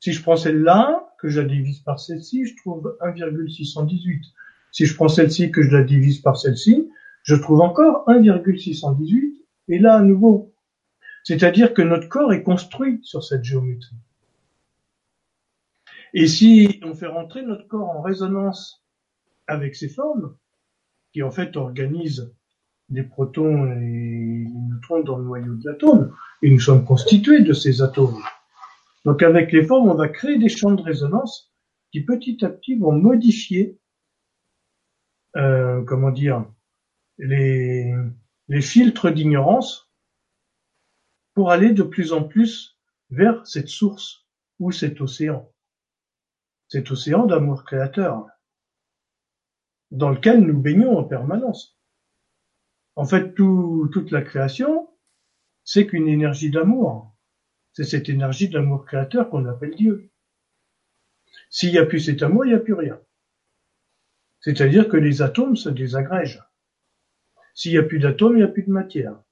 Si je prends celle-là, que je la divise par celle-ci, je trouve 1,618. Si je prends celle-ci, que je la divise par celle-ci, je trouve encore 1,618. Et là, à nouveau. C'est-à-dire que notre corps est construit sur cette géométrie. Et si on fait rentrer notre corps en résonance avec ces formes, qui en fait organisent les protons et les neutrons dans le noyau de l'atome, et nous sommes constitués de ces atomes. Donc avec les formes, on va créer des champs de résonance qui petit à petit vont modifier, euh, comment dire, les, les filtres d'ignorance pour aller de plus en plus vers cette source ou cet océan. Cet océan d'amour créateur dans lequel nous baignons en permanence. En fait, tout, toute la création, c'est qu'une énergie d'amour. C'est cette énergie d'amour créateur qu'on appelle Dieu. S'il n'y a plus cet amour, il n'y a plus rien. C'est-à-dire que les atomes se désagrègent. S'il n'y a plus d'atomes, il n'y a plus de matière.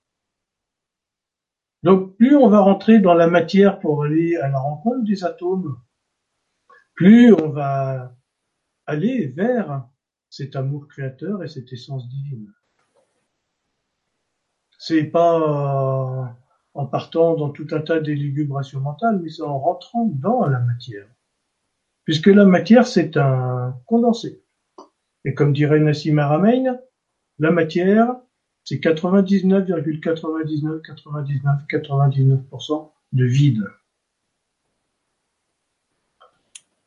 Donc, plus on va rentrer dans la matière pour aller à la rencontre des atomes, plus on va aller vers cet amour créateur et cette essence divine. C'est pas en partant dans tout un tas d'élucubrations mentales, mais c'est en rentrant dans la matière. Puisque la matière, c'est un condensé. Et comme dirait Nassim Haramein, la matière, c'est 99,99, 99, 99% de vide.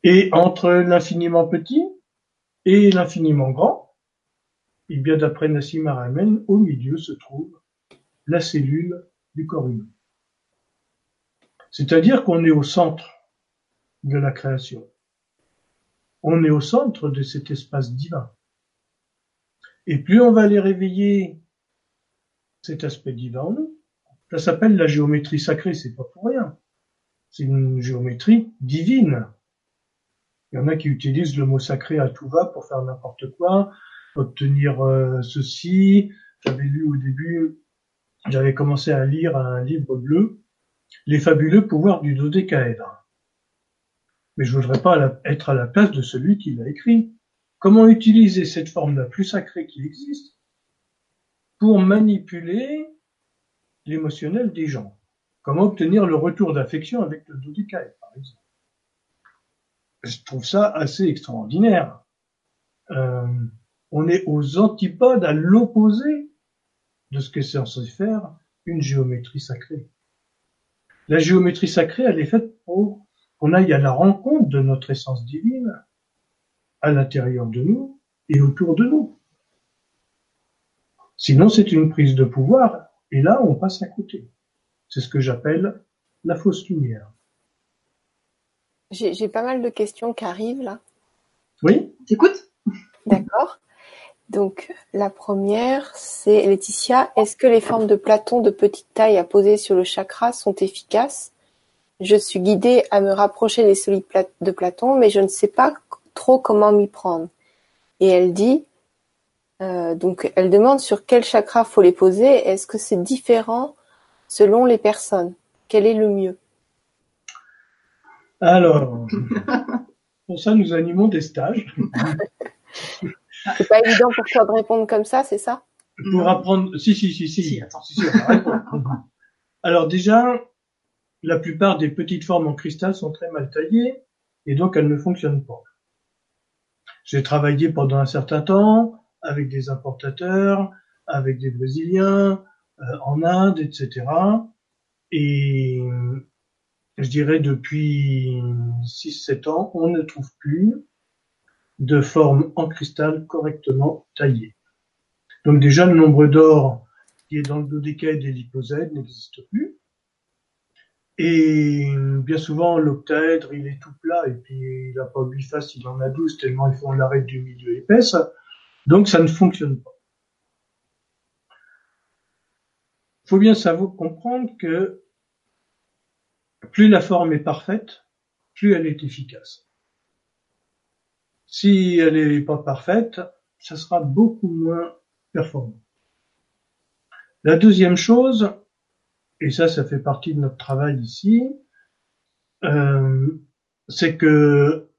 Et entre l'infiniment petit et l'infiniment grand, et bien d'après Nassim Haramein, au milieu se trouve la cellule du corps humain. C'est-à-dire qu'on est au centre de la création. On est au centre de cet espace divin. Et plus on va aller réveiller cet aspect divin en nous, ça s'appelle la géométrie sacrée, c'est pas pour rien. C'est une géométrie divine. Il y en a qui utilisent le mot sacré à tout va pour faire n'importe quoi, obtenir euh, ceci. J'avais lu au début, j'avais commencé à lire un livre bleu, Les fabuleux pouvoirs du dodécaèdre. Mais je voudrais pas être à la place de celui qui l'a écrit. Comment utiliser cette forme la plus sacrée qui existe pour manipuler l'émotionnel des gens? Comment obtenir le retour d'affection avec le dodécaèdre, par exemple? Je trouve ça assez extraordinaire. Euh, on est aux antipodes, à l'opposé de ce que c'est censé faire une géométrie sacrée. La géométrie sacrée, elle est faite pour qu'on aille à la rencontre de notre essence divine à l'intérieur de nous et autour de nous. Sinon, c'est une prise de pouvoir et là, on passe à côté. C'est ce que j'appelle la fausse lumière. J'ai pas mal de questions qui arrivent là. Oui? T'écoutes? D'accord. Donc la première, c'est Laetitia. Est-ce que les formes de Platon de petite taille à poser sur le chakra sont efficaces? Je suis guidée à me rapprocher des solides de Platon, mais je ne sais pas trop comment m'y prendre. Et elle dit, euh, donc elle demande sur quel chakra faut les poser. Est-ce que c'est différent selon les personnes? Quel est le mieux? Alors, pour ça, nous animons des stages. c'est pas évident pour toi de répondre comme ça, c'est ça Pour apprendre. Si, si, si, si. Alors déjà, la plupart des petites formes en cristal sont très mal taillées et donc elles ne fonctionnent pas. J'ai travaillé pendant un certain temps avec des importateurs, avec des Brésiliens, euh, en Inde, etc. Et je dirais depuis 6-7 ans, on ne trouve plus de forme en cristal correctement taillée. Donc déjà, le nombre d'or qui est dans le dodécaèdre et l'hyposède n'existe plus. Et bien souvent, l'octaèdre, il est tout plat, et puis il n'a pas 8 faces, il en a 12, tellement ils font l'arrêt du milieu épaisse. Donc ça ne fonctionne pas. Il faut bien savoir comprendre que plus la forme est parfaite, plus elle est efficace. Si elle n'est pas parfaite, ça sera beaucoup moins performant. La deuxième chose, et ça, ça fait partie de notre travail ici, euh, c'est que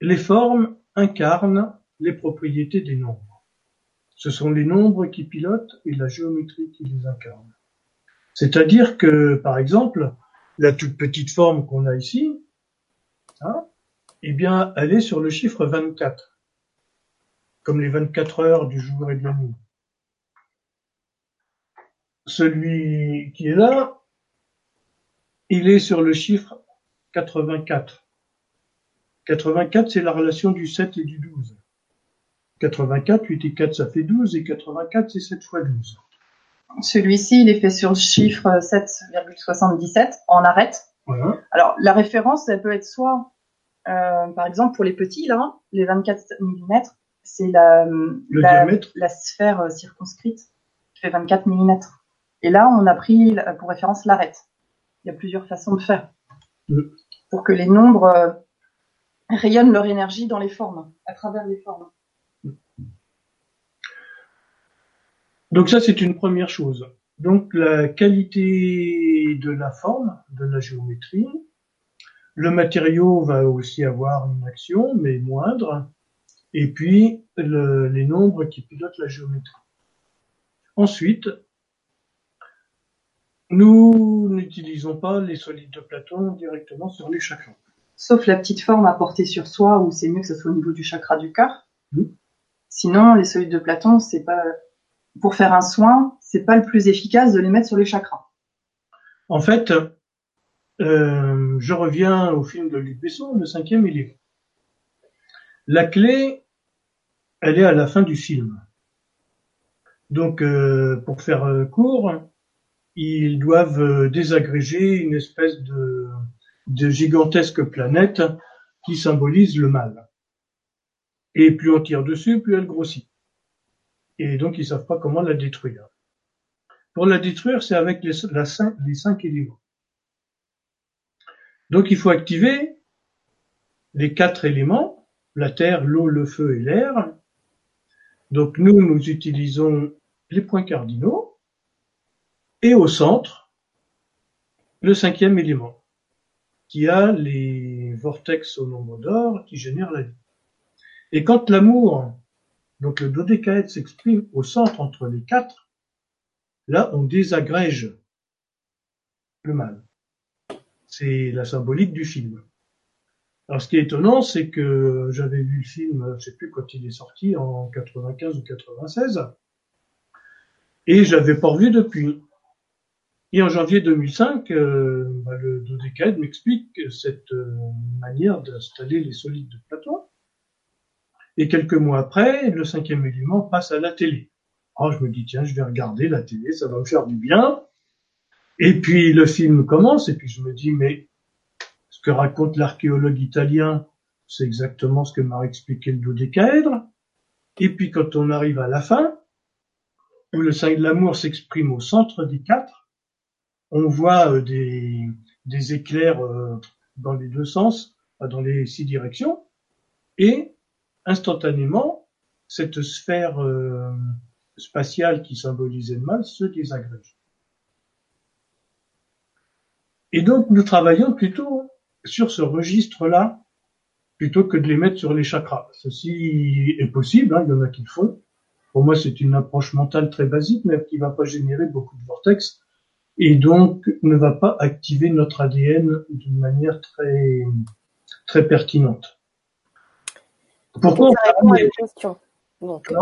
les formes incarnent les propriétés des nombres. Ce sont les nombres qui pilotent et la géométrie qui les incarne. C'est-à-dire que, par exemple, la toute petite forme qu'on a ici, eh bien, elle est sur le chiffre 24, comme les 24 heures du jour et de la nuit. Celui qui est là, il est sur le chiffre 84. 84, c'est la relation du 7 et du 12. 84, 8 et 4, ça fait 12, et 84, c'est 7 fois 12. Celui-ci, il est fait sur le chiffre 7,77 en arête. Voilà. Alors, la référence, elle peut être soit, euh, par exemple, pour les petits, là, les 24 mm, c'est la, la, la, sphère euh, circonscrite qui fait 24 mm. Et là, on a pris pour référence l'arête. Il y a plusieurs façons de faire. Pour que les nombres euh, rayonnent leur énergie dans les formes, à travers les formes. Donc ça, c'est une première chose. Donc la qualité de la forme, de la géométrie. Le matériau va aussi avoir une action, mais moindre. Et puis le, les nombres qui pilotent la géométrie. Ensuite, nous n'utilisons pas les solides de Platon directement sur les chakras. Sauf la petite forme à porter sur soi, où c'est mieux que ce soit au niveau du chakra du cœur. Sinon, les solides de Platon, c'est pas pour faire un soin, c'est pas le plus efficace de les mettre sur les chakras. En fait, euh, je reviens au film de Luc Besson, le cinquième élément. La clé, elle est à la fin du film. Donc, euh, pour faire euh, court, ils doivent euh, désagréger une espèce de, gigantesque planète qui symbolise le mal. Et plus on tire dessus, plus elle grossit. Et donc, ils savent pas comment la détruire. Pour la détruire, c'est avec les cinq éléments. Donc, il faut activer les quatre éléments, la terre, l'eau, le feu et l'air. Donc, nous, nous utilisons les points cardinaux et au centre, le cinquième élément, qui a les vortex au nombre d'or qui génèrent la vie. Et quand l'amour, donc le dodécaèdre s'exprime au centre entre les quatre, là on désagrège le mal. C'est la symbolique du film. Alors ce qui est étonnant, c'est que j'avais vu le film, je sais plus quand il est sorti, en 95 ou 96, et je l'avais pas revu depuis. Et en janvier 2005, euh, bah, le m'explique cette euh, manière d'installer les solides de Platon. Et quelques mois après, le cinquième élément passe à la télé. Alors je me dis, tiens, je vais regarder la télé, ça va me faire du bien. Et puis le film commence, et puis je me dis, mais ce que raconte l'archéologue italien, c'est exactement ce que m'a expliqué le dodécaèdre. Et puis quand on arrive à la fin, où le signe de l'amour s'exprime au centre des quatre, on voit euh, des, des éclairs euh, dans les deux sens, dans les six directions, et instantanément, cette sphère euh, spatiale qui symbolisait le mal se désagrège. Et donc, nous travaillons plutôt sur ce registre-là, plutôt que de les mettre sur les chakras. Ceci est possible, hein, il y en a qui le font. Pour moi, c'est une approche mentale très basique, mais qui va pas générer beaucoup de vortex, et donc ne va pas activer notre ADN d'une manière très, très pertinente. Pourquoi ça répond à des questions. Donc,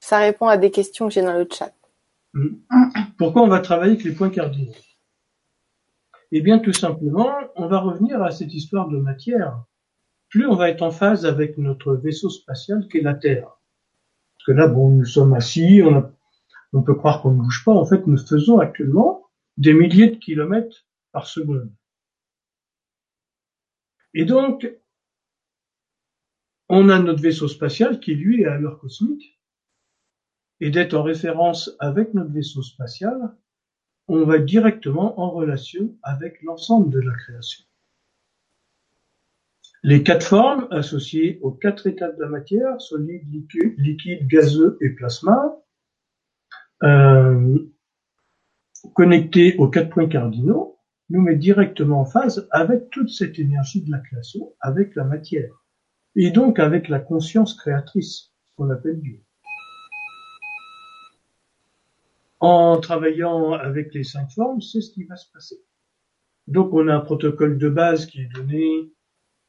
ça répond à des questions que j'ai dans le chat. Hmm. Pourquoi on va travailler avec les points cardinaux? Eh bien, tout simplement, on va revenir à cette histoire de matière. Plus on va être en phase avec notre vaisseau spatial qu'est la Terre. Parce que là, bon, nous sommes assis, on, on peut croire qu'on ne bouge pas. En fait, nous faisons actuellement des milliers de kilomètres par seconde. Et donc, on a notre vaisseau spatial qui, lui, est à l'heure cosmique. Et d'être en référence avec notre vaisseau spatial, on va directement en relation avec l'ensemble de la création. Les quatre formes associées aux quatre états de la matière, solide, liquide, gazeux et plasma, euh, connectés aux quatre points cardinaux, nous met directement en phase avec toute cette énergie de la création, avec la matière et donc avec la conscience créatrice, qu'on appelle Dieu. En travaillant avec les cinq formes, c'est ce qui va se passer. Donc on a un protocole de base qui est donné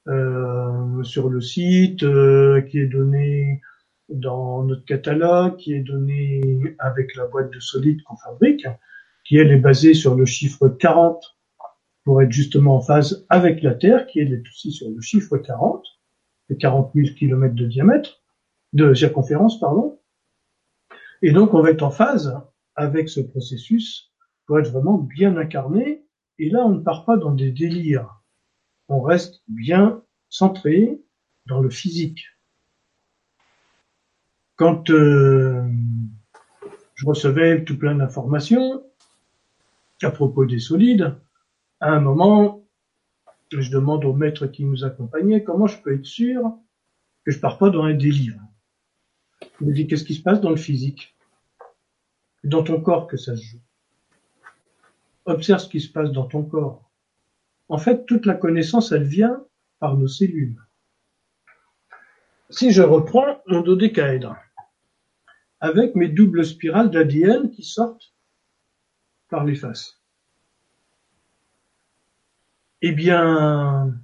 euh, sur le site, euh, qui est donné dans notre catalogue, qui est donné avec la boîte de solide qu'on fabrique, qui elle est basée sur le chiffre 40 pour être justement en phase avec la Terre, qui est aussi sur le chiffre 40 de 40 000 km de diamètre, de circonférence, pardon. Et donc, on va être en phase avec ce processus pour être vraiment bien incarné. Et là, on ne part pas dans des délires. On reste bien centré dans le physique. Quand euh, je recevais tout plein d'informations à propos des solides, à un moment, je demande au maître qui nous accompagnait comment je peux être sûr que je pars pas dans un délire. Il me dit qu'est-ce qui se passe dans le physique, dans ton corps que ça se joue. Observe ce qui se passe dans ton corps. En fait, toute la connaissance, elle vient par nos cellules. Si je reprends mon dodécaèdre, avec mes doubles spirales d'ADN qui sortent par les faces. Eh bien,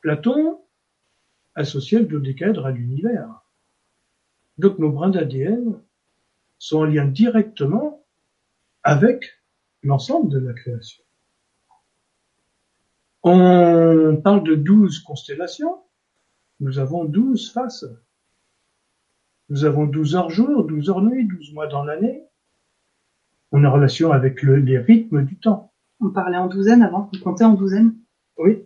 Platon associait le dodécaèdre à l'univers. Donc nos brins d'ADN sont en lien directement avec l'ensemble de la création. On parle de douze constellations. Nous avons douze faces. Nous avons douze heures jour, douze heures nuit, douze mois dans l'année. On a relation avec le, les rythmes du temps. On parlait en douzaine avant, on comptait en douzaine. Oui.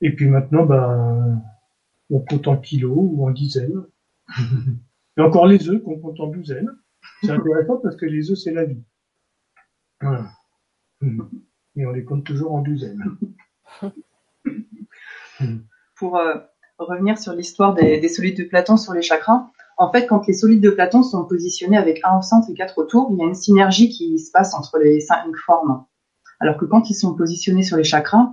Et puis maintenant, bah, on compte en kilos ou en dizaines. Et encore les œufs qu'on compte en douzaines. C'est intéressant parce que les œufs, c'est la vie. Voilà. Et on les compte toujours en douzaines. Pour euh, revenir sur l'histoire des, des solides de Platon sur les chakras, en fait, quand les solides de Platon sont positionnés avec un au centre et quatre autour, il y a une synergie qui se passe entre les cinq formes. Alors que quand ils sont positionnés sur les chakras,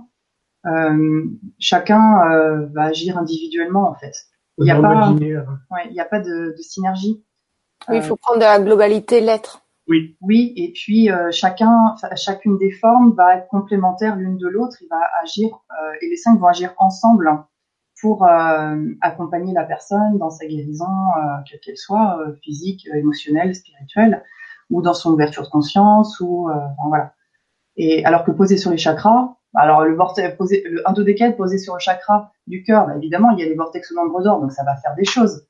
euh, chacun euh, va agir individuellement en fait. Il n'y a, pas, ouais, il y a pas de, de synergie. Oui, il faut prendre de la globalité l'être. Oui. Oui, et puis euh, chacun, chacune des formes va être complémentaire l'une de l'autre. Il va agir euh, et les cinq vont agir ensemble pour euh, accompagner la personne dans sa guérison, euh, quelle qu'elle soit, euh, physique, émotionnelle, spirituelle, ou dans son ouverture de conscience, ou enfin, voilà. Et alors que posé sur les chakras, alors le vortex posé, le 1 2 posé sur le chakra du cœur, bah, évidemment il y a les vortex au nombre d'or, donc ça va faire des choses.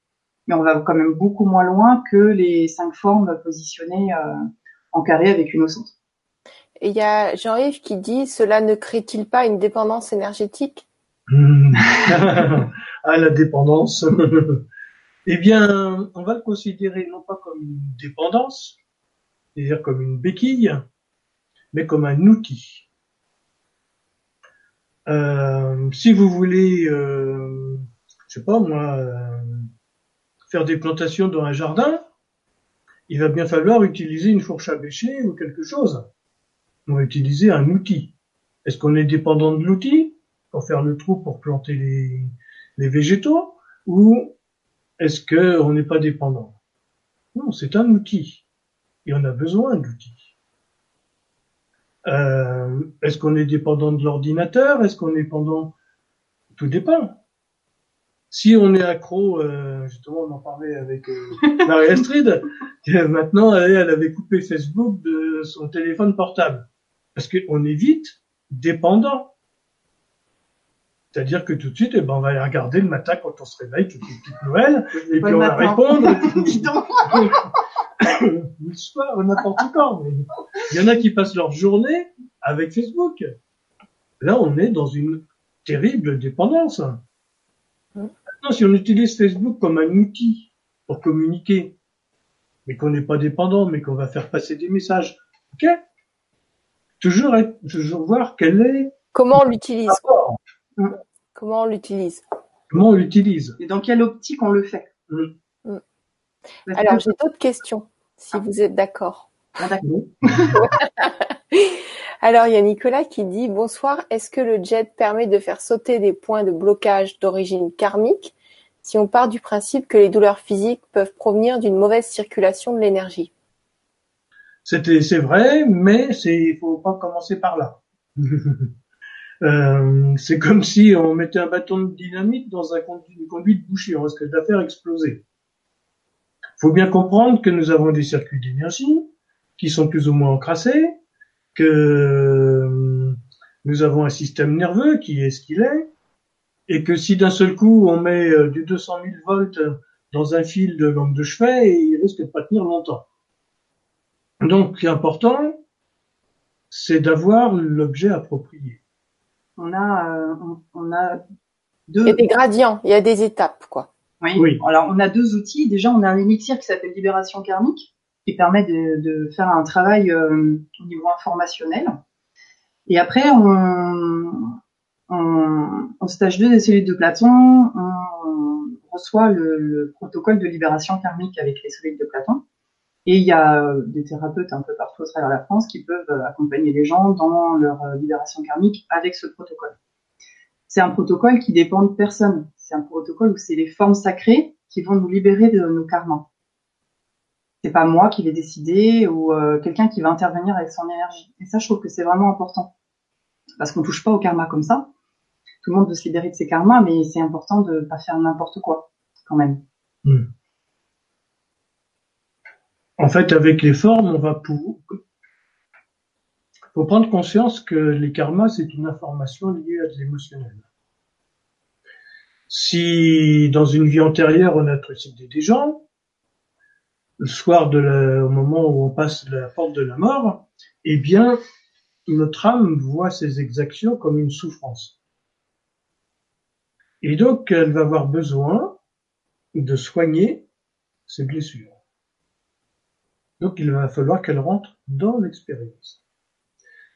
Mais on va quand même beaucoup moins loin que les cinq formes positionnées en carré avec une au centre. Et il y a Jean-Yves qui dit cela ne crée-t-il pas une dépendance énergétique? À la dépendance. eh bien, on va le considérer non pas comme une dépendance, c'est-à-dire comme une béquille, mais comme un outil. Euh, si vous voulez, euh, je sais pas moi, euh, faire des plantations dans un jardin, il va bien falloir utiliser une fourche à bêcher ou quelque chose. On va utiliser un outil. Est-ce qu'on est dépendant de l'outil pour faire le trou pour planter les, les végétaux ou est-ce que on n'est pas dépendant? Non, c'est un outil et on a besoin d'outils. Euh, est-ce qu'on est dépendant de l'ordinateur? Est-ce qu'on est dépendant Tout dépend. Si on est accro, euh, justement, on en parlait avec euh, Marie Astrid, maintenant elle, elle avait coupé Facebook de son téléphone portable parce qu'on est vite dépendant. C'est-à-dire que tout de suite, eh ben, on va aller regarder le matin quand on se réveille, toutes les petites Noël, et puis on va répondre. le soir, n'importe quand. Mais il y en a qui passent leur journée avec Facebook. Là, on est dans une terrible dépendance. Maintenant, si on utilise Facebook comme un outil pour communiquer, mais qu'on n'est pas dépendant, mais qu'on va faire passer des messages, ok? Toujours, être, toujours voir quel est comment on l'utilise? Comment on l'utilise? Comment on l'utilise? Et dans quelle optique on le fait? Mmh. Mmh. Alors, j'ai d'autres questions, si ah. vous êtes d'accord. Ah, d'accord. Alors, il y a Nicolas qui dit Bonsoir, est-ce que le jet permet de faire sauter des points de blocage d'origine karmique si on part du principe que les douleurs physiques peuvent provenir d'une mauvaise circulation de l'énergie? C'est vrai, mais il faut pas commencer par là. Euh, c'est comme si on mettait un bâton de dynamite dans un conduit, une conduite bouchée, on risque de la faire exploser. Il faut bien comprendre que nous avons des circuits d'énergie qui sont plus ou moins encrassés, que euh, nous avons un système nerveux qui est ce qu'il est, et que si d'un seul coup on met euh, du 200 000 volts dans un fil de lampe de chevet, il risque de pas tenir longtemps. Donc, l'important, c'est d'avoir l'objet approprié on a, euh, on, a deux. Il y a des gradients, il y a des étapes, quoi. Oui. oui. Alors, on a deux outils. Déjà, on a un élixir qui s'appelle Libération karmique, qui permet de, de faire un travail euh, au niveau informationnel. Et après, on, stage 2 des cellules de Platon, on reçoit le, le, protocole de libération karmique avec les cellules de Platon. Et il y a des thérapeutes un peu partout à travers la France qui peuvent euh, accompagner les gens dans leur euh, libération karmique avec ce protocole. C'est un protocole qui dépend de personne. C'est un protocole où c'est les formes sacrées qui vont nous libérer de nos karmas. C'est pas moi qui vais décider ou quelqu'un qui va intervenir avec son énergie. Et ça, je trouve que c'est vraiment important parce qu'on touche pas au karma comme ça. Tout le monde veut se libérer de ses karmas, mais c'est important de pas faire n'importe quoi quand même. Mmh. En fait, avec les formes, on va faut prendre conscience que les karmas, c'est une information liée à de l'émotionnel. Si dans une vie antérieure, on a trucidé des gens, le soir de la, au moment où on passe la porte de la mort, eh bien, notre âme voit ces exactions comme une souffrance. Et donc, elle va avoir besoin de soigner ses blessures. Donc, il va falloir qu'elle rentre dans l'expérience.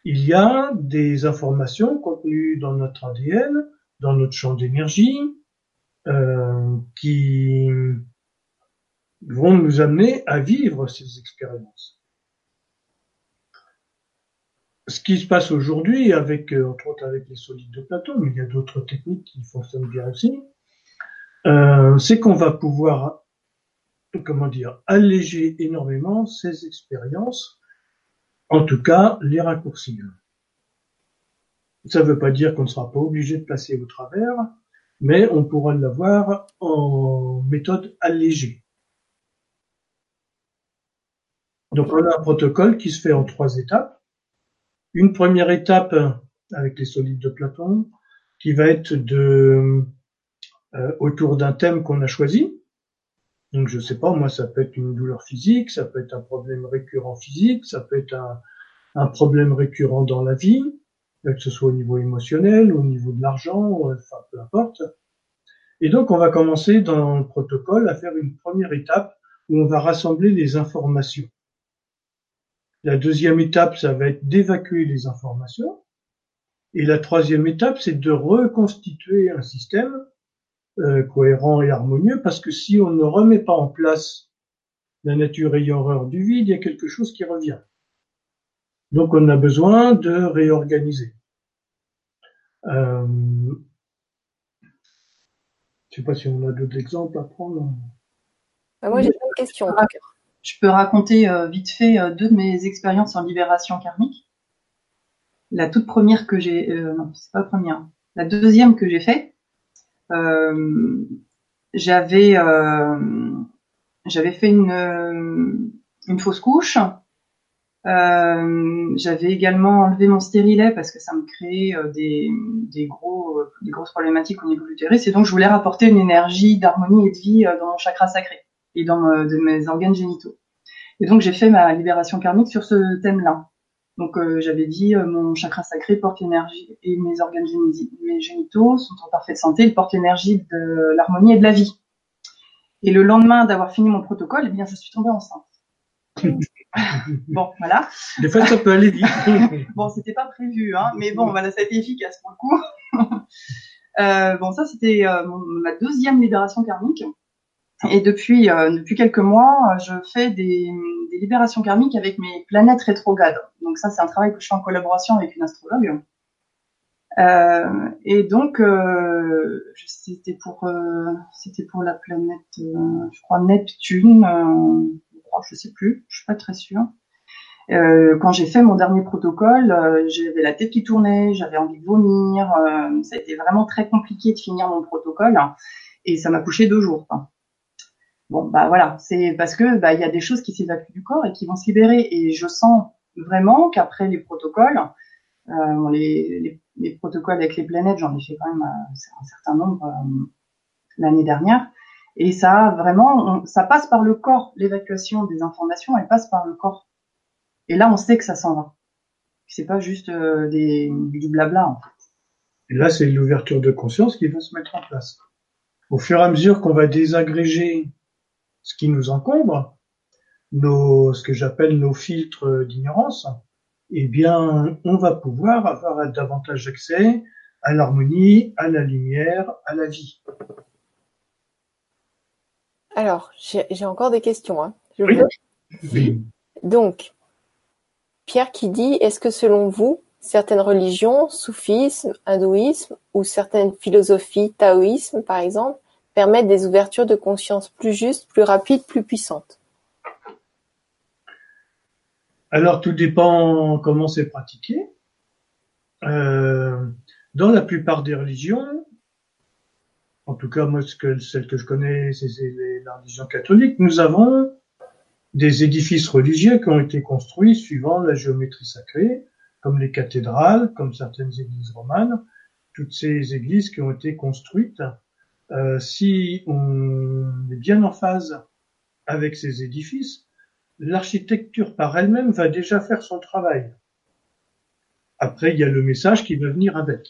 Il y a des informations contenues dans notre ADN, dans notre champ d'énergie, qui vont nous amener à vivre ces expériences. Ce qui se passe aujourd'hui, avec euh, entre autres avec les solides de Platon, mais il y a d'autres techniques qui fonctionnent bien aussi, euh, c'est qu'on va pouvoir, comment dire, alléger énormément ces expériences, en tout cas les raccourcir. Ça ne veut pas dire qu'on ne sera pas obligé de passer au travers, mais on pourra l'avoir en méthode allégée. Donc on a un protocole qui se fait en trois étapes. Une première étape avec les solides de Platon, qui va être de euh, autour d'un thème qu'on a choisi. Donc je sais pas, moi ça peut être une douleur physique, ça peut être un problème récurrent physique, ça peut être un, un problème récurrent dans la vie, que ce soit au niveau émotionnel, au niveau de l'argent, enfin peu importe. Et donc on va commencer dans le protocole à faire une première étape où on va rassembler les informations. La deuxième étape, ça va être d'évacuer les informations. Et la troisième étape, c'est de reconstituer un système euh, cohérent et harmonieux, parce que si on ne remet pas en place la nature ayant horreur du vide, il y a quelque chose qui revient. Donc on a besoin de réorganiser. Euh, je sais pas si on a d'autres exemples à prendre. Bah, moi, j'ai une question. Je peux raconter euh, vite fait euh, deux de mes expériences en libération karmique. La toute première que j'ai, euh, non, c'est pas la première. La deuxième que j'ai fait, euh, j'avais j'avais fait une une fausse couche. J'avais également enlevé mon stérilet parce que ça me créait des, des gros des grosses problématiques au niveau de l'utérus et donc je voulais rapporter une énergie d'harmonie et de vie dans mon chakra sacré et dans de mes organes génitaux. Et donc j'ai fait ma libération karmique sur ce thème-là. Donc euh, j'avais dit euh, mon chakra sacré porte l'énergie et mes organes mes génitaux sont en parfaite santé, ils portent l'énergie de l'harmonie et de la vie. Et le lendemain d'avoir fini mon protocole, eh bien je suis tombée enceinte. bon, voilà. Des fois, ça peut aller vite. bon, c'était pas prévu, hein, mais bon, voilà, ça a été efficace pour le coup. euh, bon, ça, c'était euh, ma deuxième libération karmique. Et depuis, euh, depuis quelques mois, je fais des, des, libérations karmiques avec mes planètes rétrogrades. Donc ça, c'est un travail que je fais en collaboration avec une astrologue. Euh, et donc, euh, c'était pour, euh, c'était pour la planète, euh, je crois Neptune. Je crois, je sais plus, je suis pas très sûre. quand j'ai fait mon dernier protocole, j'avais la tête qui tournait, j'avais envie de vomir. ça a été vraiment très compliqué de finir mon protocole et ça m'a couché deux jours. Bon, bah voilà, c'est parce que bah il y a des choses qui s'évacuent du corps et qui vont se libérer. Et je sens vraiment qu'après les protocoles, euh, les, les, protocoles avec les planètes, j'en ai fait quand même euh, un certain nombre euh, l'année dernière. Et ça, vraiment, ça passe par le corps. L'évacuation des informations, elle passe par le corps. Et là, on sait que ça s'en va. C'est pas juste des, du blabla. En fait. Et là, c'est l'ouverture de conscience qui va se mettre en place. Au fur et à mesure qu'on va désagréger ce qui nous encombre, ce que j'appelle nos filtres d'ignorance, eh bien, on va pouvoir avoir davantage accès à l'harmonie, à la lumière, à la vie. Alors, j'ai encore des questions. Hein. Donc, Pierre qui dit, est-ce que selon vous, certaines religions, soufisme, hindouisme ou certaines philosophies, taoïsme par exemple, permettent des ouvertures de conscience plus justes, plus rapides, plus puissantes? Alors tout dépend comment c'est pratiqué. Euh, dans la plupart des religions, en tout cas moi celle que je connais c'est la religion catholique, nous avons des édifices religieux qui ont été construits suivant la géométrie sacrée comme les cathédrales, comme certaines églises romanes, toutes ces églises qui ont été construites, euh, si on est bien en phase avec ces édifices, l'architecture par elle-même va déjà faire son travail. Après, il y a le message qui va venir avec.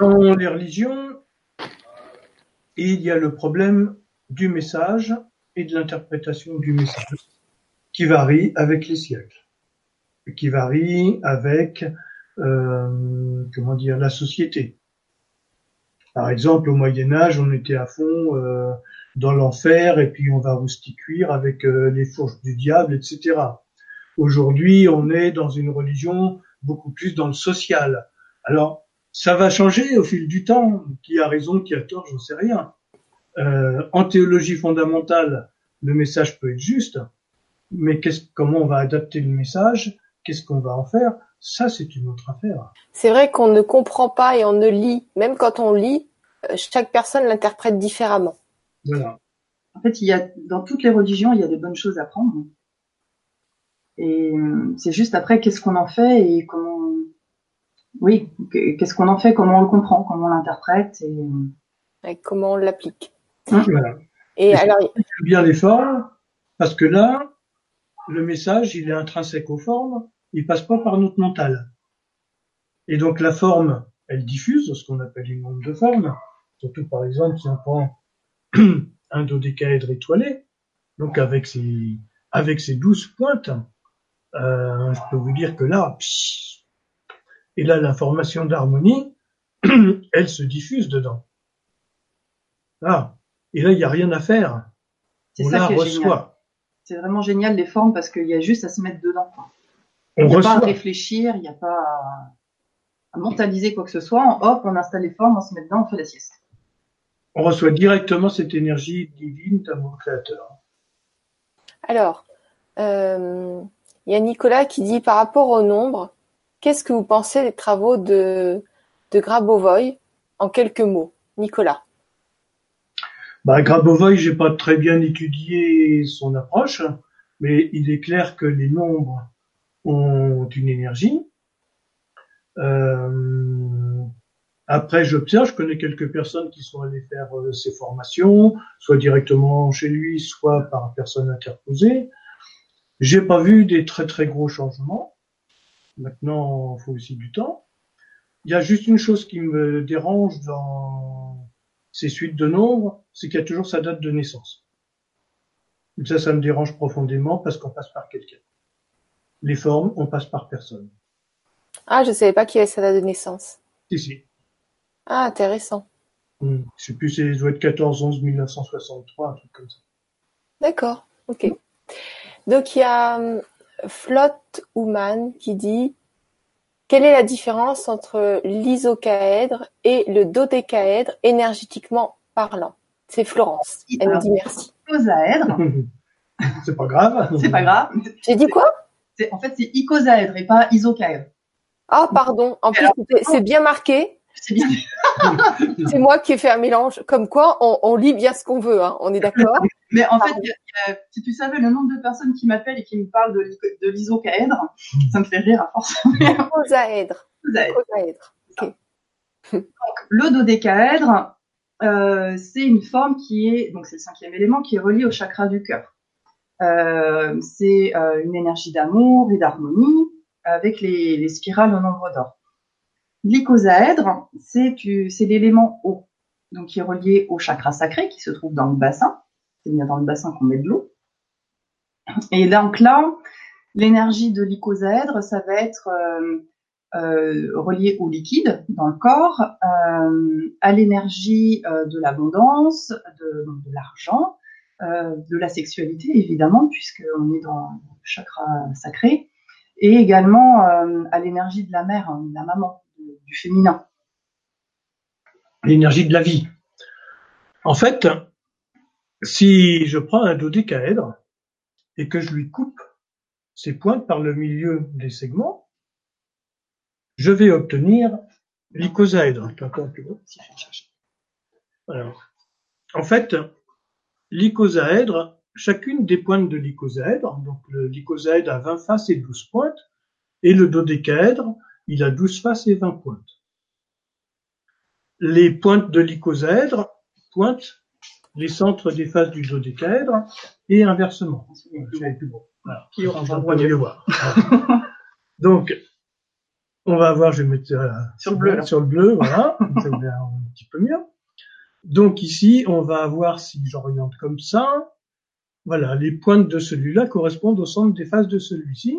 Dans les religions, il y a le problème du message et de l'interprétation du message, qui varie avec les siècles, qui varie avec euh, comment dire la société. Par exemple, au Moyen Âge, on était à fond euh, dans l'enfer et puis on va rouster cuire avec euh, les fourches du diable, etc. Aujourd'hui, on est dans une religion beaucoup plus dans le social. Alors, ça va changer au fil du temps. Qui a raison, qui a tort, j'en sais rien. Euh, en théologie fondamentale, le message peut être juste, mais comment on va adapter le message? Qu'est-ce qu'on va en faire? Ça, c'est une autre affaire. C'est vrai qu'on ne comprend pas et on ne lit. Même quand on lit, euh, chaque personne l'interprète différemment. Voilà. En fait, il y a dans toutes les religions, il y a des bonnes choses à prendre. Et euh, c'est juste après, qu'est-ce qu'on en fait et comment oui, qu'est-ce qu'on en fait, comment on le comprend, comment on l'interprète et... comment on l'applique. Hein voilà. Et, alors, bien les formes, parce que là, le message, il est intrinsèque aux formes, il passe pas par notre mental. Et donc la forme, elle diffuse ce qu'on appelle une onde de forme. Surtout par exemple si on prend un dodécaèdre étoilé, donc avec ses avec ses douze pointes, euh, je peux vous dire que là, et là, l'information d'harmonie, elle se diffuse dedans. Ah. Et là, il n'y a rien à faire. C'est ça qui est reçoit. C'est vraiment génial les formes parce qu'il y a juste à se mettre dedans. Il n'y a pas à réfléchir, il n'y a pas à, mentaliser quoi que ce soit. Hop, on installe les formes, on se met dedans, on fait la sieste. On reçoit directement cette énergie divine d'amour créateur. Alors, euh, il y a Nicolas qui dit par rapport au nombre, Qu'est-ce que vous pensez des travaux de, de Grabovoi en quelques mots, Nicolas? Bah, Grabovoi, j'ai pas très bien étudié son approche, mais il est clair que les nombres ont une énergie. Euh, après, j'observe, je connais quelques personnes qui sont allées faire euh, ces formations, soit directement chez lui, soit par personne interposée. J'ai pas vu des très très gros changements. Maintenant, il faut aussi du temps. Il y a juste une chose qui me dérange dans ces suites de nombres, c'est qu'il y a toujours sa date de naissance. Et ça, ça me dérange profondément parce qu'on passe par quelqu'un. Les formes, on passe par personne. Ah, je savais pas qu'il y avait sa date de naissance. Si, si. Ah, intéressant. Hmm. Je sais plus, c'est doit être 14 11 1963, un truc comme ça. D'accord, ok. Donc il y a hum, Flotte Human qui dit quelle est la différence entre l'isocaèdre et le dodécaèdre énergétiquement parlant? C'est Florence. Elle me dit merci. Icosaèdre. c'est pas grave. C'est pas grave. J'ai dit quoi? En fait, c'est icosaèdre et pas isocaèdre. Ah, pardon. En plus, c'est bien marqué. C'est bien. c'est moi qui ai fait un mélange. Comme quoi, on, lit bien ce qu'on veut. Hein. On est d'accord Mais en fait, si tu savais le nombre de personnes qui m'appellent et qui me parlent de, de l'isocaèdre, ça me fait rire à force. Icosaèdre. Okay. Donc, le dodécaèdre, euh, c'est une forme qui est, donc c'est le cinquième élément, qui est relié au chakra du cœur. Euh, c'est euh, une énergie d'amour et d'harmonie avec les, les spirales au nombre d'or. L'icosaèdre, c'est l'élément eau, donc qui est relié au chakra sacré qui se trouve dans le bassin. C'est bien dans le bassin qu'on met de l'eau. Et donc là, l'énergie de l'icosaèdre, ça va être euh, euh, relié au liquide dans le corps, euh, à l'énergie de l'abondance, de, l'argent, de la sexualité évidemment, puisqu'on est dans le chakra sacré, et également à l'énergie de la mère, hein, de la maman du féminin. L'énergie de la vie. En fait, si je prends un dodécaèdre et que je lui coupe ses pointes par le milieu des segments, je vais obtenir l'icosaèdre. En fait, l'icosaèdre, chacune des pointes de l'icosaèdre. Donc le l'icosaèdre a 20 faces et 12 pointes, et le dodécaèdre, il a 12 faces et 20 pointes. Les pointes de l'icosaèdre pointent les centres des faces du dodécaèdre et inversement. Plus. Voilà. Qui aura va mieux voir. Donc, on va voir, je vais mettre euh, Sur le bleu, là. Sur le bleu, voilà. Ça verra un petit peu mieux. Donc ici, on va avoir, si j'oriente comme ça, voilà, les pointes de celui-là correspondent au centre des faces de celui-ci,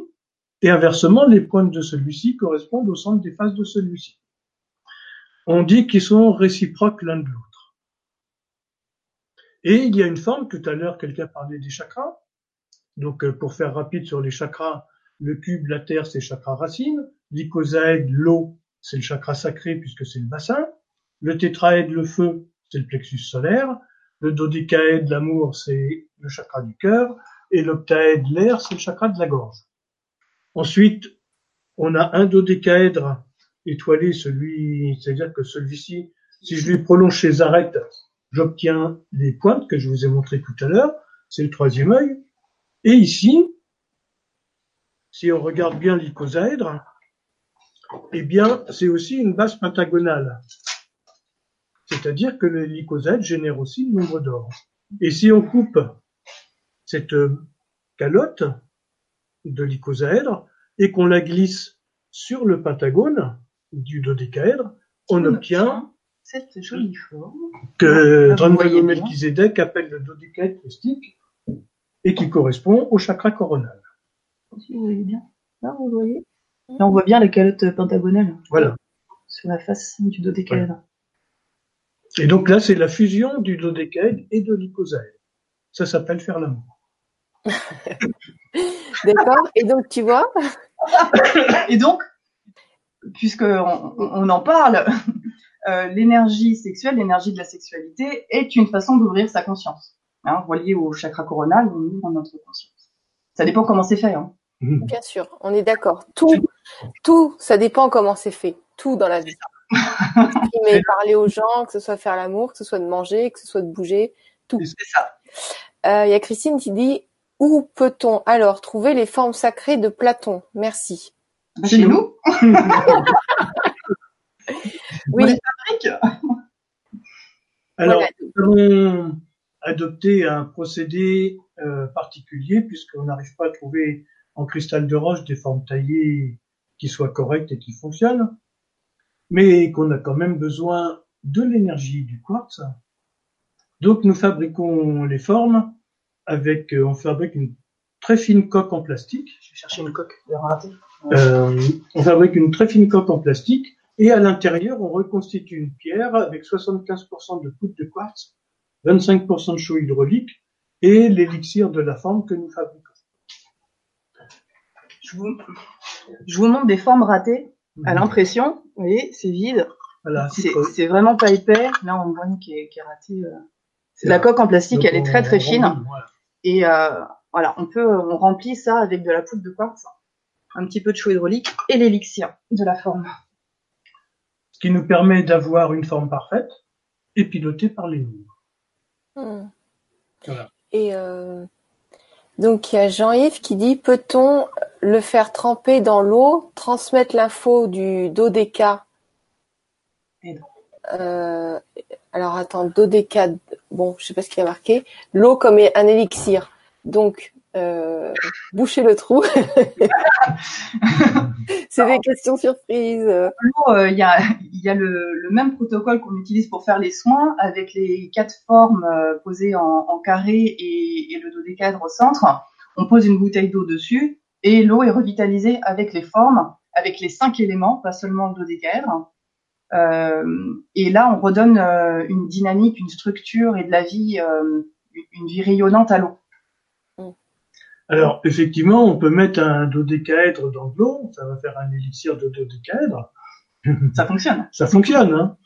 et inversement, les pointes de celui-ci correspondent au centre des faces de celui-ci. On dit qu'ils sont réciproques l'un de l'autre. Et il y a une forme, tout à l'heure, quelqu'un parlait des chakras. Donc, euh, pour faire rapide sur les chakras, le cube, la terre, c'est chakra racine. L'icosaèdre, l'eau, c'est le chakra sacré puisque c'est le bassin. Le tétraèdre, le feu, c'est le plexus solaire. Le dodécaèdre, l'amour, c'est le chakra du cœur. Et l'octaèdre, l'air, c'est le chakra de la gorge. Ensuite, on a un dodécaèdre étoilé, celui, c'est-à-dire que celui-ci, si je lui prolonge ses arêtes, j'obtiens les pointes que je vous ai montrées tout à l'heure. C'est le troisième œil. Et ici, si on regarde bien l'icosaèdre, eh bien, c'est aussi une base pentagonale. C'est-à-dire que l'icosaèdre génère aussi le nombre d'or. Et si on coupe cette euh, calotte de l'icosaèdre et qu'on la glisse sur le pentagone du dodécaèdre, on obtient cette jolie forme. que Drango. Melchizedek appelle le dodécaèdre christique et qui correspond au chakra coronal. Si vous voyez bien. Là, vous voyez. Là, on voit bien la calotte pentagonale Voilà. sur la face du dodécaèdre. Et donc là, c'est la fusion du dodécaèdre et de l'icosaèdre. Ça s'appelle faire l'amour. D'accord. Et donc, tu vois, Et donc, puisque on, on en parle, euh, l'énergie sexuelle, l'énergie de la sexualité est une façon d'ouvrir sa conscience. Hein, relié au chakra coronal, on ouvre notre conscience. Ça dépend comment c'est fait. Hein. bien sûr, on est d'accord. Tout, tout, ça dépend comment c'est fait. Tout dans la vie. Mais parler aux gens, que ce soit faire l'amour, que ce soit de manger, que ce soit de bouger. C'est ça. Euh, Il y a Christine qui dit où peut-on alors trouver les formes sacrées de Platon? Merci. Bah, Chez nous, Oui, on les fabrique. Alors, voilà. nous avons adopté un procédé euh, particulier puisqu'on n'arrive pas à trouver en cristal de roche des formes taillées qui soient correctes et qui fonctionnent, mais qu'on a quand même besoin de l'énergie du quartz. Donc nous fabriquons les formes avec, euh, on fabrique une très fine coque en plastique. Je vais chercher une coque. Je vais rater. Euh, on fabrique une très fine coque en plastique et à l'intérieur, on reconstitue une pierre avec 75% de poudre de quartz, 25% de chaux hydraulique et l'élixir de la forme que nous fabriquons. Je vous, je vous montre des formes ratées à l'impression. Vous voyez, c'est vide. Voilà, C'est vraiment pas épais. Là, on voit une qui est, qui est ratée. euh. C'est la coque en plastique, elle est très très fine. remplit, voilà. Et euh, voilà, on peut, on remplit ça avec de la poudre de quartz, un petit peu de chaux hydraulique et l'élixir de la forme. Qui nous permet d'avoir une forme parfaite et pilotée par les murs. Hmm. Voilà. Et euh, donc il y a Jean-Yves qui dit peut-on le faire tremper dans l'eau, transmettre l'info du non. euh, Alors attends, dodéca, bon, je sais pas ce qu'il y a marqué. L'eau comme un élixir. Donc euh, boucher le trou. C'est des questions surprises. Euh, il y a, y a le, même protocole qu'on utilise pour faire les soins avec les quatre formes euh, posées en, en carré et, et le dodécaèdre au centre. On pose une bouteille d'eau dessus et l'eau est revitalisée avec les formes, avec les cinq éléments, pas seulement le dodécaèdre. Euh, et là, on redonne euh, une dynamique, une structure et de la vie, une vie rayonnante à l'eau. Alors, effectivement, on peut mettre un dodécaèdre dans de l'eau, ça va faire un élixir de dodécaèdre. Ça fonctionne. Ça fonctionne, hein.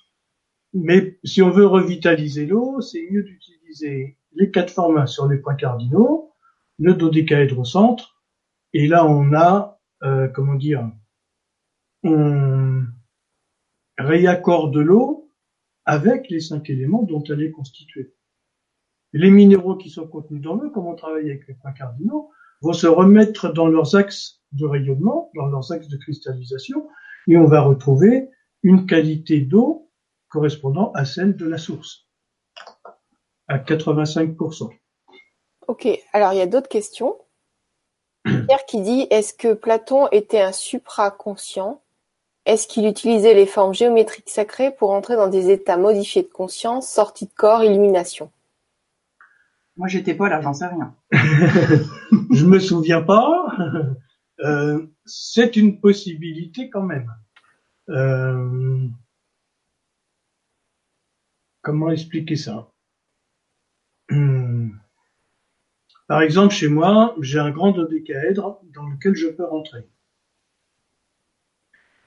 Mais si on veut revitaliser l'eau, c'est mieux d'utiliser les quatre formats sur les points cardinaux, le dodécaèdre au centre, et là on a, euh, comment dire, on réaccorde l'eau avec les cinq éléments dont elle est constituée. les minéraux qui sont contenus dans l'eau, comme on travaille avec les points cardinaux, vont se remettre dans leurs axes de rayonnement, dans leurs axes de cristallisation, et on va retrouver une qualité d'eau correspondant à celle de la source, à 85%. Ok, alors il y a d'autres questions. Pierre qui dit, est-ce que Platon était un supraconscient? Est-ce qu'il utilisait les formes géométriques sacrées pour entrer dans des états modifiés de conscience, sortie de corps, illumination? Moi, j'étais pas là, j'en sais rien. Je me souviens pas. Euh, c'est une possibilité quand même. Euh, comment expliquer ça? Hmm. Par exemple, chez moi, j'ai un grand dodécaèdre dans lequel je peux rentrer.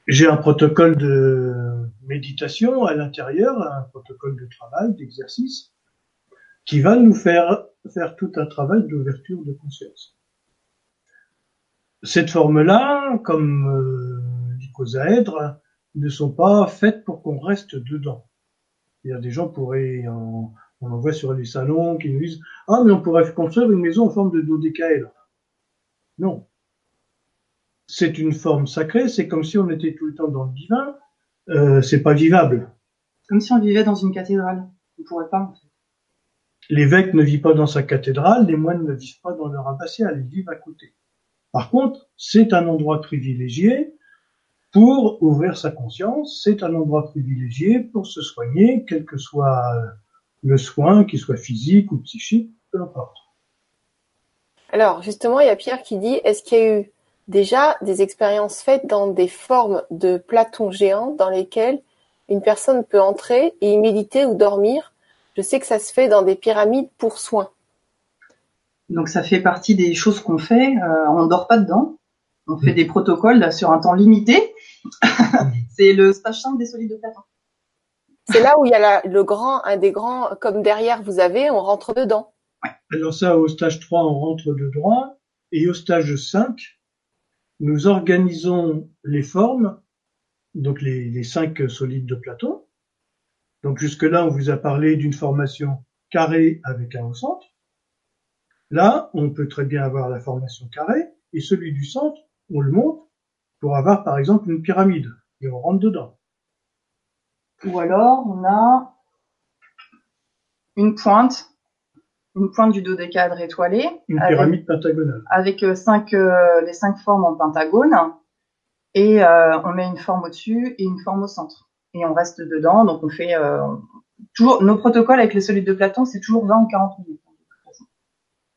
J'ai un protocole de méditation à l'intérieur, un protocole de travail, d'exercice, qui va nous faire faire tout un travail d'ouverture de conscience. Cette forme-là, comme euh, l'icosaèdre, ne sont pas faites pour qu'on reste dedans. Il y a des gens pourraient en, on en voit sur les salons qui nous disent Ah, mais on pourrait construire une maison en forme de dodécaèdre. Non. C'est une forme sacrée, c'est comme si on était tout le temps dans le divin, euh, c'est pas vivable. Comme si on vivait dans une cathédrale. On pourrait pas, en fait. L'évêque ne vit pas dans sa cathédrale, les moines ne vivent pas dans leur abbatiale, ils vivent à côté. Par contre, c'est un endroit privilégié pour ouvrir sa conscience, c'est un endroit privilégié pour se soigner, quel que soit le soin, qu'il soit physique ou psychique, peu importe. Alors, justement, il y a Pierre qui dit, est-ce qu'il y a eu déjà des expériences faites dans des formes de Platon géants dans lesquelles une personne peut entrer et y méditer ou dormir? Je sais que ça se fait dans des pyramides pour soins. Donc ça fait partie des choses qu'on fait. Euh, on dort pas dedans. On fait des protocoles là, sur un temps limité. c'est le stage 5 des solides de Platon. C'est là où il y a la- le grand, un des grands, comme derrière vous avez, on rentre dedans. Alors ça, au stage 3, on rentre de droit, et au stage 5, nous organisons les formes, donc les, les cinq solides de Platon. Donc jusque-là, on vous a parlé d'une formation carrée avec un au centre. Là, on peut très bien avoir la formation carrée, et celui du centre, on le monte pour avoir par exemple une pyramide, et on rentre dedans. Ou alors, on a une pointe, une pointe du dodécaèdre étoilé, Une avec, pyramide pentagonale. avec euh, cinq, euh, les cinq formes en pentagone, et euh, on met une forme au-dessus et une forme au centre. Et on reste dedans, donc on fait euh, toujours nos protocoles avec les solides de Platon, c'est toujours 20 ou 40 minutes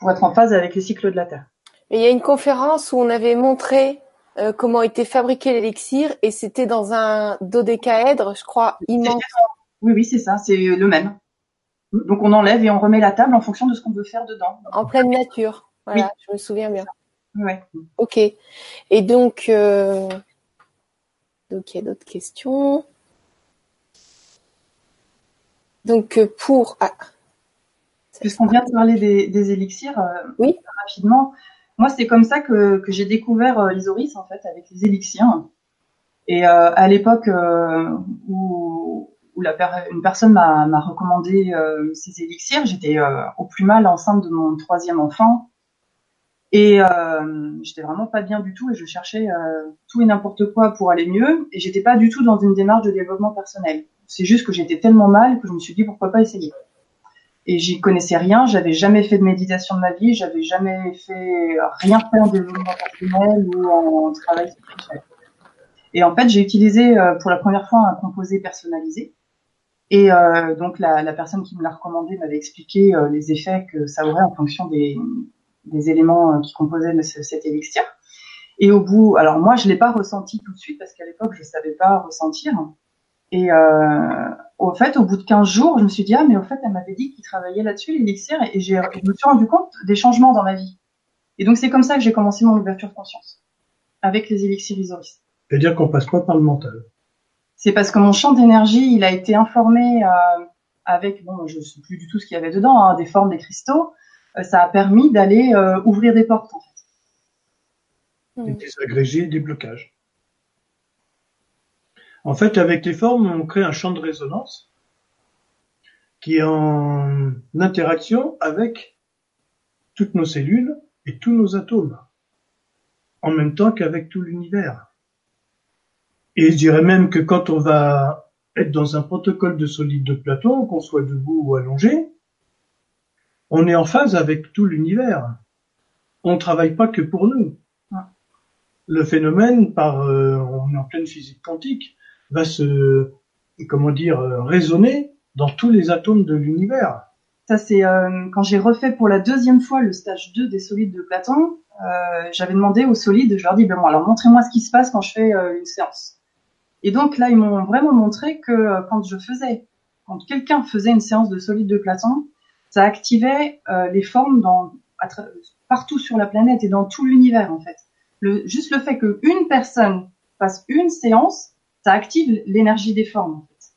pour être en phase avec les cycles de la Terre. Et il y a une conférence où on avait montré euh, comment était fabriqué l'élixir et c'était dans un dodécaèdre, je crois, immense. Oui, oui, c'est ça, c'est le même. Donc on enlève et on remet la table en fonction de ce qu'on veut faire dedans. En pleine nature. Voilà, je me souviens bien. Ouais. Ok. Et donc, euh... donc il y a d'autres questions. Donc euh, pour ah, Puisqu'on vient de parler des, des élixirs, euh, Oui. rapidement, moi c'est comme ça que, que j'ai découvert euh, l'Isoris en fait avec les élixirs. Et euh, à l'époque euh, où, où la per- une personne m'a m'a recommandé euh, ces élixirs, j'étais euh, au plus mal enceinte de mon troisième enfant. Et euh, j'étais vraiment pas bien du tout et je cherchais euh, tout et n'importe quoi pour aller mieux. Et j'étais pas du tout dans une démarche de développement personnel. C'est juste que j'étais tellement mal que je me suis dit pourquoi pas essayer. Et j'y connaissais rien, j'avais jamais fait de méditation de ma vie, j'avais jamais fait rien fait en développement personnel ou en travail spirituel. Et en fait, j'ai utilisé euh, pour la première fois un composé personnalisé. Et euh, donc la, la personne qui me l'a recommandé m'avait expliqué euh, les effets que ça aurait en fonction des, des éléments euh, qui composaient le- ce- cet élixir. Et au bout, alors moi je l'ai pas ressenti tout de suite parce qu'à l'époque je savais pas ressentir. Et euh, au fait, au bout de 15 jours, je me suis dit ah mais au fait elle m'avait dit qu'il travaillait là-dessus l'élixir et j'ai je me suis rendu compte des changements dans ma vie. Et donc c'est comme ça que j'ai commencé mon ouverture de conscience avec les élixirs Isoris. C'est-à-dire qu'on passe pas par le mental. C'est parce que mon champ d'énergie, il a été informé euh, avec, bon, je sais plus du tout ce qu'il y avait dedans, hein, des formes, des cristaux. Euh, ça a permis d'aller euh, ouvrir des portes, en fait. et des agrégés, des blocages. En fait, avec les formes, on crée un champ de résonance qui est en interaction avec toutes nos cellules et tous nos atomes, en même temps qu'avec tout l'univers. Et je dirais même que quand on va être dans un protocole de solide de Platon, qu'on soit debout ou allongé, on est en phase avec tout l'univers. On ne travaille pas que pour nous. Le phénomène, par, euh, on est en pleine physique quantique, va se, comment dire, euh, résonner dans tous les atomes de l'univers. Ça, c'est euh, quand j'ai refait pour la deuxième fois le stage 2 des solides de Platon. Euh, j'avais demandé aux solides, je leur dis, ben bon, alors montrez-moi ce qui se passe quand je fais une séance. Et donc là, ils m'ont vraiment montré que quand je faisais, quand quelqu'un faisait une séance de solides de Platon, ça activait les formes partout sur la planète et dans tout l'univers en fait. Juste le fait qu'une personne fasse une séance, ça active l'énergie des formes. En fait.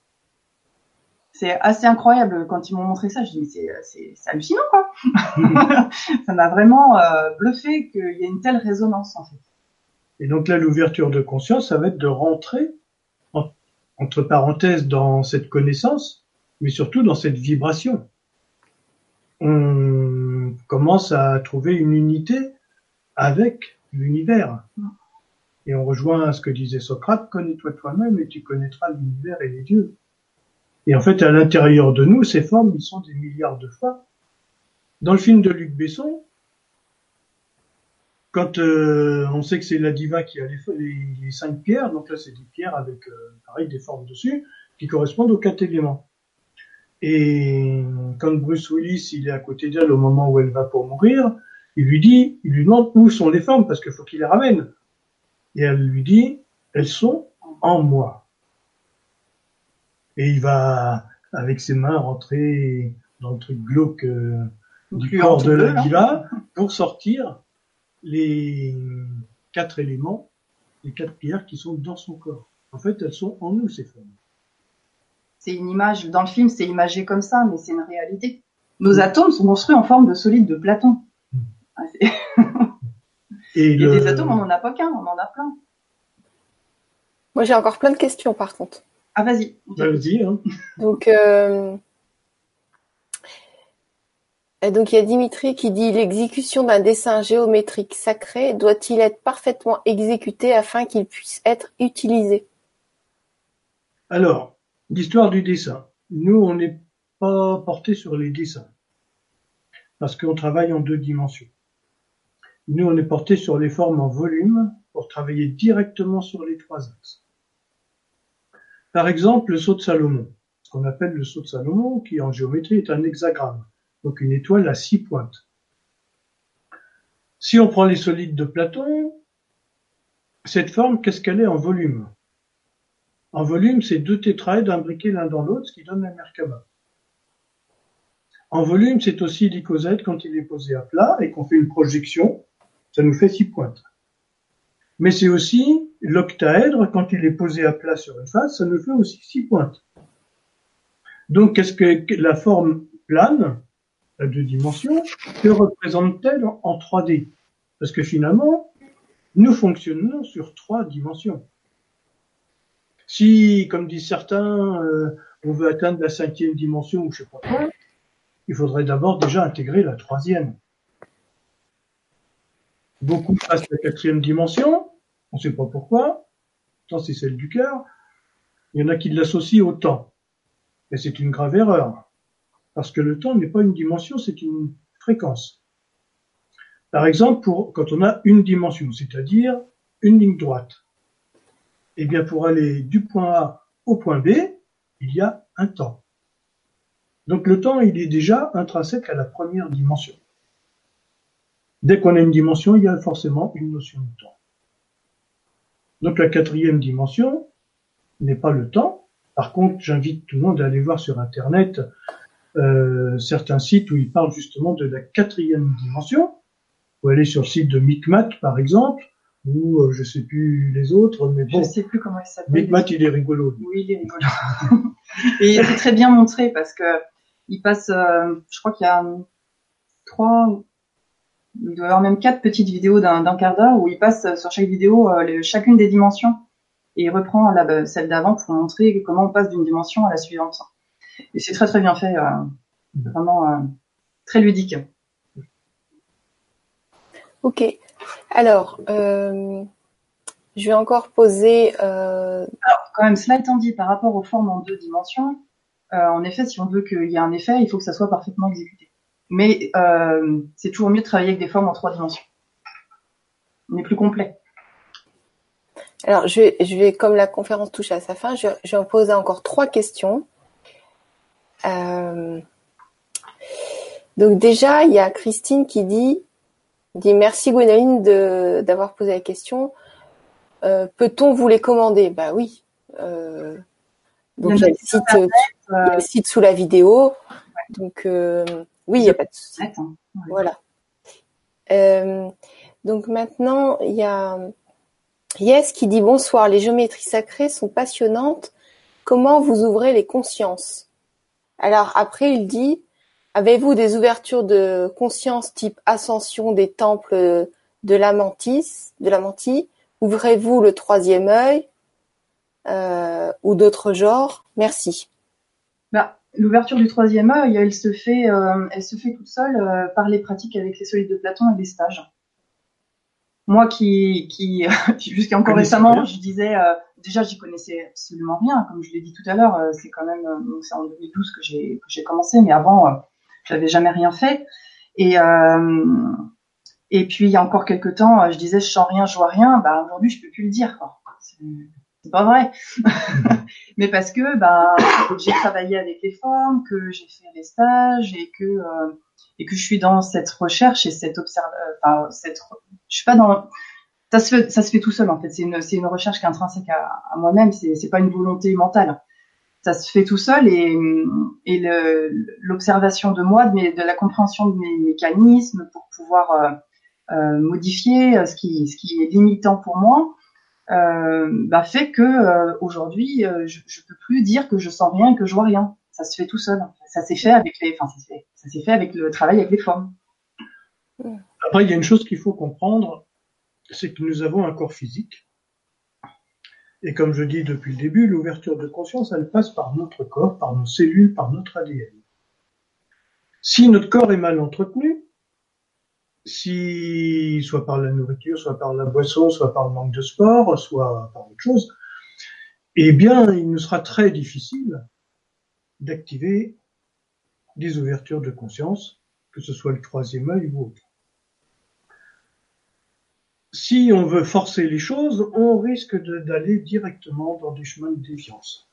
C'est assez incroyable quand ils m'ont montré ça. Je dis mais c'est hallucinant quoi. ça m'a vraiment euh, bluffé qu'il y ait une telle résonance en fait. Et donc là, l'ouverture de conscience, ça va être de rentrer entre parenthèses dans cette connaissance, mais surtout dans cette vibration. On commence à trouver une unité avec l'univers. Et on rejoint ce que disait Socrate, connais-toi toi-même et tu connaîtras l'univers et les dieux. Et en fait, à l'intérieur de nous, ces formes, ils sont des milliards de fois. Dans le film de Luc Besson, quand euh, on sait que c'est la diva qui a les, cinq pierres, donc là c'est des pierres avec euh, pareil des formes dessus, qui correspondent aux quatre éléments. Et quand Bruce Willis il est à côté d'elle au moment où elle va pour mourir, il lui dit, il lui demande où sont les formes parce qu'il faut qu'il les ramène. Et elle lui dit, elles sont en moi. Et il va, avec ses mains, rentrer dans le truc glauque euh, du corps de la diva pour sortir les quatre éléments, les quatre pierres qui sont dans son corps. En fait, elles sont en nous, ces formes. C'est une image, dans le film, c'est imagé comme ça, mais c'est une réalité. Nos atomes sont construits en forme de solide de Platon. Ah, et, des atomes, on n'en a pas qu'un, on en a plein. Moi, j'ai encore plein de questions, par contre. Ah, vas-y. Vas-y. Hein. Donc, euh... donc, il y a Dimitri qui dit l'exécution d'un dessin géométrique sacré doit-il être parfaitement exécuté afin qu'il puisse être utilisé? Alors, l'histoire du dessin. Nous, on n'est pas porté sur les dessins parce qu'on travaille en deux dimensions. Nous, on est porté sur les formes en volume pour travailler directement sur les trois axes. Par exemple, le saut de Salomon, qu'on appelle le saut de Salomon, qui en géométrie est un hexagramme, donc une étoile à six pointes. Si on prend les solides de Platon, cette forme, qu'est-ce qu'elle est en volume? En volume, c'est deux tétraèdes imbriqués l'un dans l'autre, ce qui donne la Merkaba. En volume, c'est aussi l'icosède quand il est posé à plat et qu'on fait une projection ça nous fait six pointes. Mais c'est aussi l'octaèdre, quand il est posé à plat sur une face, ça nous fait aussi six pointes. Donc, qu'est-ce que la forme plane, à deux dimensions, que représente-t-elle en 3D Parce que finalement, nous fonctionnons sur trois dimensions. Si, comme disent certains, euh, on veut atteindre la cinquième dimension ou je sais pas quoi, il faudrait d'abord déjà intégrer la troisième. Beaucoup passent la quatrième dimension, on ne sait pas pourquoi, tant c'est celle du cœur. Il y en a qui l'associent au temps. Mais c'est une grave erreur. Parce que le temps n'est pas une dimension, c'est une fréquence. Par exemple, pour, quand on a une dimension, c'est-à-dire une ligne droite, eh bien, pour aller du point A au point B, il y a un temps. Donc le temps, il est déjà intrinsèque à la première dimension. Dès qu'on a une dimension, il y a forcément une notion de temps. Donc la quatrième dimension n'est pas le temps. Par contre, j'invite tout le monde à aller voir sur Internet euh, certains sites où ils parlent justement de la quatrième dimension. Vous aller sur le site de Micmat, par exemple, ou euh, je sais plus les autres, mais bon. Je sais plus comment il s'appelle. Micmat, il est rigolo. Oui, il est rigolo. Et c'est très bien montré parce que il passe, euh, je crois qu'il y a trois il doit y avoir même quatre petites vidéos d'un quart d'heure où il passe sur chaque vidéo euh, chacune des dimensions et il reprend la, bah, celle d'avant pour montrer comment on passe d'une dimension à la suivante. et c'est très très bien fait, vraiment très ludique. Ok. Alors, euh, je vais encore poser. Euh... Alors, quand même, cela étant dit, par rapport aux formes en deux dimensions, euh, en effet, si on veut qu'il y ait un effet, il faut que ça soit parfaitement exécuté. Mais euh, c'est toujours mieux de travailler avec des formes en trois dimensions. On est plus complet. Alors, je vais, je vais, comme la conférence touche à sa fin, je, je vais en poser encore trois questions. Euh, donc déjà, il y a Christine qui dit dit merci Gwendoline de d'avoir posé la question. Euh, peut-on vous les commander? Bah oui. Euh, donc il y, a le site, sous la vidéo. Donc oui, il n'y a pas de souci. Voilà. Euh, donc maintenant, il y a Yes qui dit bonsoir. Les géométries sacrées sont passionnantes. Comment vous ouvrez les consciences? Alors après, il dit Avez-vous des ouvertures de conscience type ascension des temples de l'Amantis, de l'Amantie Ouvrez-vous le troisième œil euh, ou d'autres genres? Merci. L'ouverture du troisième œil, elle se fait, euh, elle se fait toute seule euh, par les pratiques avec les solides de Platon et les stages. Moi, qui, qui jusqu'à encore récemment, je disais, euh, déjà, j'y connaissais absolument rien, comme je l'ai dit tout à l'heure. c'est quand même, c'est en 2012 que j'ai que j'ai commencé, mais avant j'avais jamais rien fait. Et euh, et puis il y a encore quelques temps, je disais je sens rien, je vois rien. Bah aujourd'hui je peux plus le dire. C'est pas vrai. Mais parce que bah j'ai travaillé avec les formes, que j'ai fait les stages et que euh, et que je suis dans cette recherche et cette observe. Enfin cette, je suis pas dans ça se fait ça se fait tout seul en fait. C'est une c'est une recherche qui est intrinsèque à, moi-même. C'est c'est pas une volonté mentale ça se fait tout seul et, et l'observation de moi, de, mes, de, la compréhension de mes mécanismes pour pouvoir euh, euh, modifier euh, ce qui, ce qui est limitant pour moi, euh, bah fait que euh, aujourd'hui, euh, je, je peux plus dire que je sens rien que je vois rien. Ça se fait tout seul. Ça s'est fait avec les, enfin, ça s'est fait, fait avec le travail avec les formes. Après, il y a une chose qu'il faut comprendre, c'est que nous avons un corps physique et comme je dis depuis le début, l'ouverture de conscience, elle passe par notre corps, par nos cellules, par notre ADN. Si notre corps est mal entretenu, si soit par la nourriture, soit par la boisson, soit par le manque de sport, soit par autre chose, eh bien, il nous sera très difficile d'activer des ouvertures de conscience, que ce soit le troisième œil ou autre si on veut forcer les choses, on risque d'aller directement dans des chemins de défiance.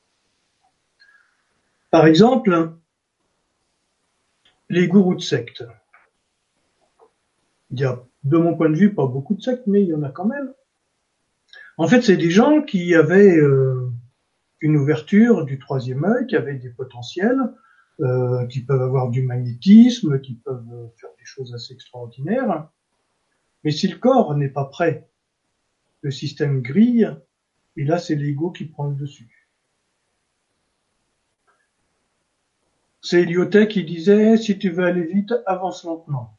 Par exemple, les gourous de secte. Il y a, de mon point de vue, pas beaucoup de sectes, mais il y en a quand même. En fait, c'est des gens qui avaient euh, une ouverture du troisième œil, qui avaient des potentiels, euh, qui peuvent avoir du magnétisme, qui peuvent faire des choses assez extraordinaires, mais si le corps n'est pas prêt, le système grille, et là c'est l'ego qui prend le dessus. C'est Eliotech qui disait, si tu veux aller vite, avance lentement.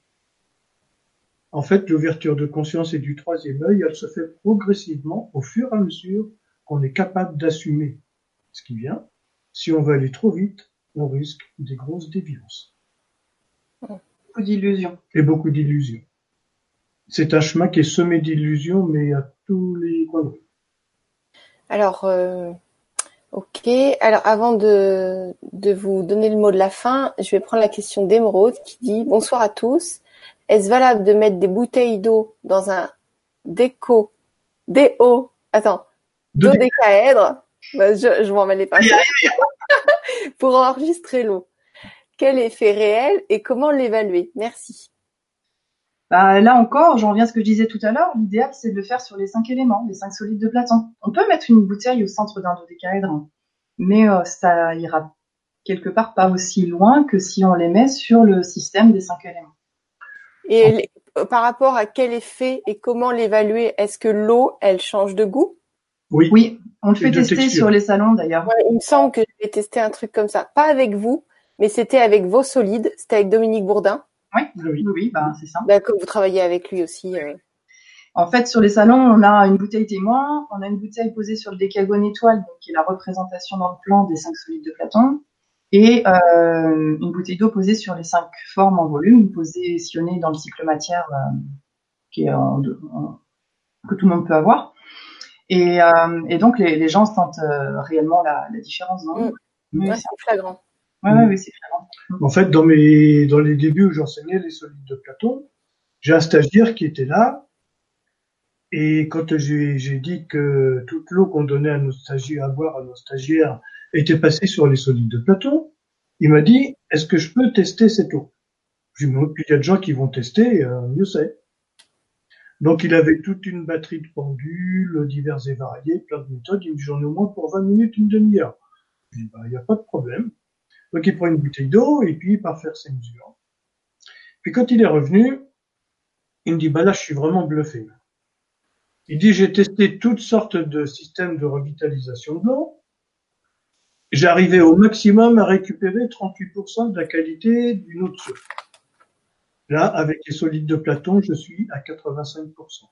En fait, l'ouverture de conscience et du troisième œil, elle se fait progressivement au fur et à mesure qu'on est capable d'assumer ce qui vient. Si on veut aller trop vite, on risque des grosses déviances. Beaucoup d'illusions. Et beaucoup d'illusions. C'est un chemin qui est semé d'illusions, mais à tous les coins de rue. Alors, euh, ok. Alors, avant de, de vous donner le mot de la fin, je vais prendre la question d'Emeraude qui dit Bonsoir à tous. Est-ce valable de mettre des bouteilles d'eau dans un déco, déo, attends, dodécaèdre bah, Je, je m'en mêlais pas. pour enregistrer l'eau. Quel effet réel et comment l'évaluer? Merci. Bah, là encore, j'en reviens à ce que je disais tout à l'heure, l'idéal c'est de le faire sur les cinq éléments, les cinq solides de Platon. On peut mettre une bouteille au centre d'un dodécaèdre, mais euh, ça ira quelque part pas aussi loin que si on les met sur le système des cinq éléments. Et euh, par rapport à quel effet et comment l'évaluer Est-ce que l'eau, elle change de goût? Oui. Oui, on le fait tester sur les salons d'ailleurs. il me semble que j'ai testé un truc comme ça. Pas avec vous, mais c'était avec vos solides. C'était avec Dominique Bourdin. Oui, oui, oui, bah, c'est ça. D'accord, vous travaillez avec lui aussi. Euh. En fait, sur les salons, on a une bouteille témoin, on a une bouteille posée sur le décagone étoile, donc qui est la représentation dans le plan des cinq solides de Platon. Et euh, une bouteille d'eau posée sur les cinq formes en volume, positionnée dans le cycle matière euh, qui est en, en, que tout le monde peut avoir. Et, euh, et donc les, les, gens sentent euh, réellement la, la, différence. Mmh. ouais, c'est flagrant. Ouais, ouais, oui, c'est flagrant. En fait, dans mes dans les débuts où j'enseignais les solides de Platon, j'ai un stagiaire qui était là. Et quand j'ai dit que toute l'eau qu'on donnait à nos stagiaires à boire à nos stagiaires était passée sur les solides de Platon, il m'a dit est-ce que je peux tester cette eau? Je lui ai dit puis il y a des gens qui vont tester, euh, mieux. Donc il avait toute une batterie de pendules, divers et variés, plein de méthodes. Il me dit j'en ai au moins pour 20 minutes, une demi-heure. Je dis bah il n'y a pas de problème. Donc il prend une bouteille d'eau et puis il part faire ses mesures. Puis quand il est revenu, il me dit bah là je suis vraiment bluffé. Il dit j'ai testé toutes sortes de systèmes de revitalisation de l'eau. J'ai arrivé au maximum à récupérer 38% de la qualité d'une de source. Là, avec les solides de Platon, je suis à 85%.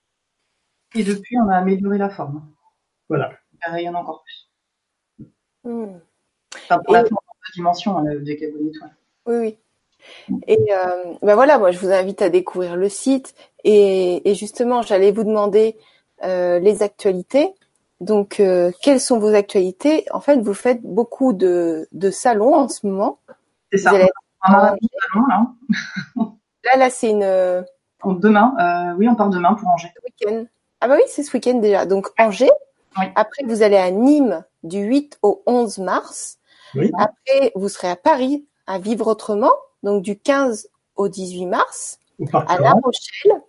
Et depuis, on a amélioré la forme. Voilà. Il rayonne encore plus. Mmh. Enfin, pour Et... la forme en deux dimensions, on a des étoiles. Oui, oui. Et euh, ben voilà, moi je vous invite à découvrir le site et, et justement j'allais vous demander euh, les actualités. Donc euh, quelles sont vos actualités? En fait, vous faites beaucoup de, de salons en ce moment. C'est ça. Allez... On a un salon là. Là, là, c'est une. Demain, euh, oui, on part demain pour Angers. Week-end. Ah bah oui, c'est ce week-end déjà. Donc Angers. Oui. Après, vous allez à Nîmes du 8 au 11 mars. Oui. Après, vous serez à Paris à Vivre Autrement, donc du 15 au 18 mars. À La Rochelle.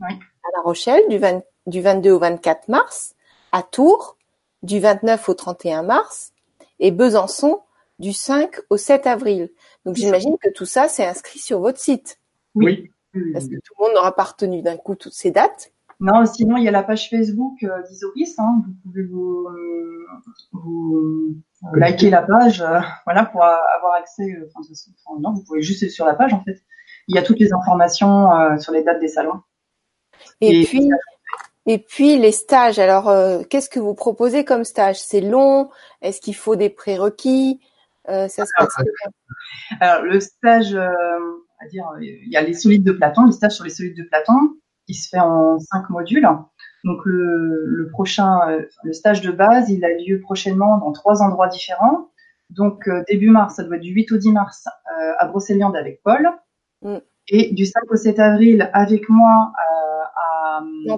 Oui. À La Rochelle du, 20, du 22 au 24 mars. À Tours du 29 au 31 mars. Et Besançon du 5 au 7 avril. Donc j'imagine que tout ça, c'est inscrit sur votre site. Oui. Parce que tout le monde n'aura pas retenu d'un coup toutes ces dates. Non, sinon il y a la page Facebook euh, d'Isoris. Hein. Vous pouvez vous, euh, vous euh, liker la page, euh, voilà, pour avoir accès. Enfin, enfin, non, vous pouvez juste aller sur la page en fait. Il y a toutes les informations sur les dates des salons. Et, et puis, et puis les stages. Alors, qu'est-ce que vous proposez comme stage? C'est long? Est-ce qu'il faut des prérequis? Ça se passe Alors, le stage à dire, il y a les solides de Platon, les stages sur les solides de Platon, qui se fait en cinq modules. Donc le, le prochain, le stage de base, il a lieu prochainement dans trois endroits différents. Donc euh, début mars, ça doit être du 8 au 10 mars euh, à Brocéliande avec Paul, mm. et du 5 au 7 avril avec moi euh,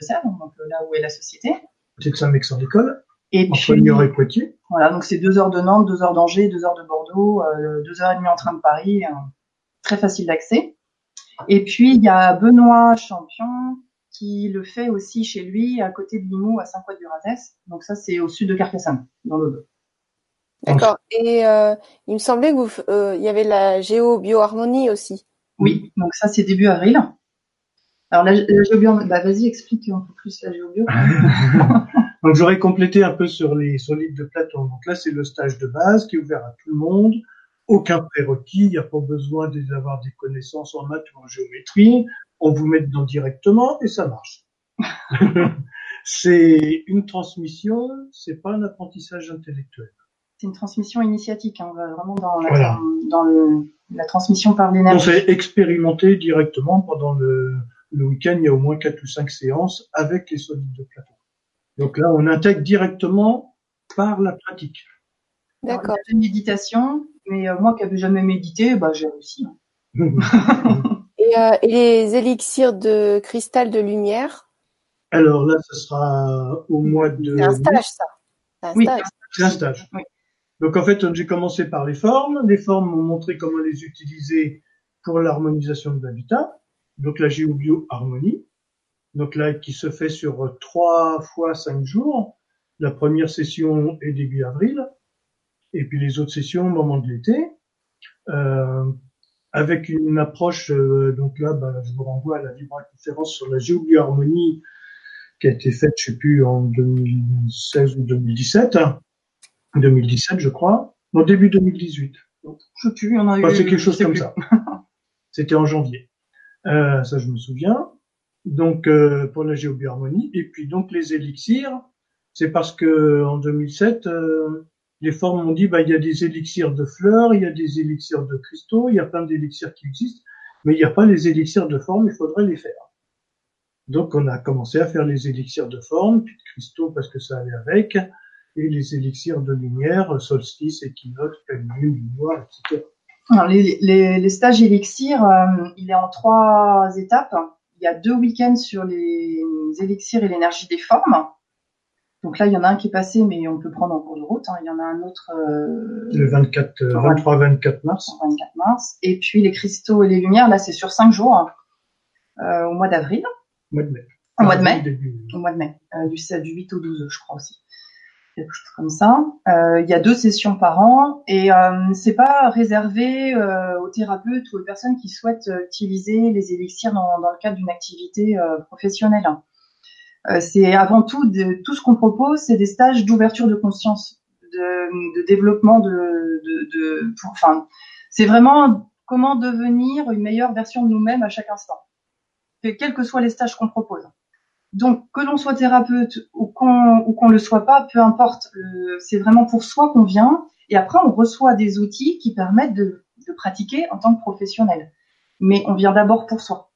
Montaille, donc là où est la société. C'est ça, mec sans l'école. Et Entre puis, Lyon et Poitiers. voilà, donc c'est deux heures de Nantes, deux heures d'Angers, deux heures de Bordeaux, euh, deux heures et demie en train de Paris, euh, très facile d'accès. Et puis il y a Benoît Champion qui le fait aussi chez lui à côté de Limoux à Saint-Croix-du-Razès. Donc ça c'est au sud de Carcassonne, dans le D'accord. Et euh, il me semblait que vous, euh, il y avait la géo-bioharmonie aussi. Oui, donc ça c'est début avril. Alors la, la géobio, bah vas-y explique un peu plus la géobio. donc j'aurais complété un peu sur les solides de Platon. Donc là c'est le stage de base qui est ouvert à tout le monde aucun prérequis, il n'y a pas besoin d'avoir des connaissances en maths ou en géométrie, on vous met dedans directement et ça marche. c'est une transmission, c'est pas un apprentissage intellectuel. C'est une transmission initiatique, hein, on va vraiment dans, la, voilà. dans le, la transmission par l'énergie. On fait expérimenter directement pendant le, le week-end, il y a au moins quatre ou cinq séances avec les solides de Platon. Donc là, on intègre directement par la pratique. D'accord. Une méditation, mais euh, moi qui n'avais jamais médité, bah, j'ai réussi. et, euh, et, les élixirs de cristal de lumière? Alors là, ce sera au mois de. C'est un stage, ça. Un oui, c'est un stage. Oui. Donc en fait, j'ai commencé par les formes. Les formes m'ont montré comment les utiliser pour l'harmonisation de l'habitat. Donc la géobio-harmonie. Donc là, qui se fait sur trois fois cinq jours. La première session est début avril et puis les autres sessions au moment de l'été, euh, avec une approche, euh, donc là, bah, je vous renvoie à la libre conférence sur la géobioharmonie qui a été faite, je sais plus, en 2016 ou 2017, 2017 je crois, au début 2018. Donc, je plus, on a eu... Enfin, c'est quelque chose comme plus. ça. C'était en janvier. Euh, ça, je me souviens. Donc, euh, pour la géobioharmonie. Et puis, donc, les élixirs, c'est parce que en 2007, les formes ont dit, bah, il y a des élixirs de fleurs, il y a des élixirs de cristaux, il y a plein d'élixirs qui existent, mais il n'y a pas les élixirs de forme, il faudrait les faire. Donc, on a commencé à faire les élixirs de forme, puis de cristaux parce que ça allait avec, et les élixirs de lumière, solstice, équinoxe, pleine lune, noir, etc. Les, les, les stages élixirs, euh, il est en trois étapes. Il y a deux week-ends sur les élixirs et l'énergie des formes. Donc là, il y en a un qui est passé, mais on peut prendre en cours de route. hein. Il y en a un autre euh, Le 24, euh, 23-24 mars. le 24 mars. Et puis les cristaux et les lumières, là, c'est sur cinq jours, hein. euh, au mois d'avril, Mois de mai. au mois de mai, Début. au mois de mai, euh, du, 7 du 8 au 12, je crois aussi. Comme ça. Euh, il y a deux sessions par an et euh, c'est pas réservé euh, aux thérapeutes ou aux personnes qui souhaitent utiliser les élixirs dans, le cadre d'une activité professionnelle. C'est avant tout tout ce qu'on propose, c'est des stages d'ouverture de conscience, de, développement de, pour, enfin, c'est vraiment comment devenir une meilleure version de nous-mêmes à chaque instant, que- quels que soient les stages qu'on propose. Donc, que l'on soit thérapeute ou qu'on ou qu'on le soit pas, peu importe, le- c'est vraiment pour soi qu'on vient. Et après, on reçoit des outils qui permettent de, de pratiquer en tant que professionnel. Mais on vient d'abord pour soi.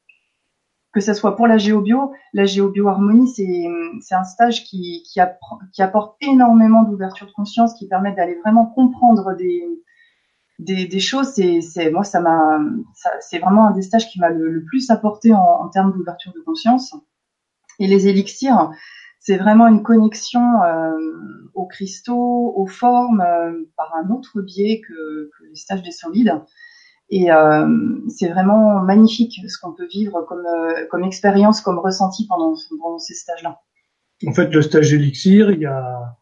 Que ce soit pour la géobio, la géobioharmonie, c'est c'est un stage qui, qui, qui apporte énormément d'ouverture de conscience, qui permet d'aller vraiment comprendre des, des, des choses. C'est c'est- moi, ça m'a, c'est vraiment un des stages qui m'a le, le plus apporté en, en termes d'ouverture de conscience. Et les élixirs, c'est vraiment une connexion euh, aux cristaux, aux formes, euh, par un autre biais que, que les stages des solides. Et euh, c'est vraiment magnifique ce qu'on peut vivre comme, euh, comme expérience, comme ressenti pendant, pendant ces stages-là. En fait, le stage élixir, il y a,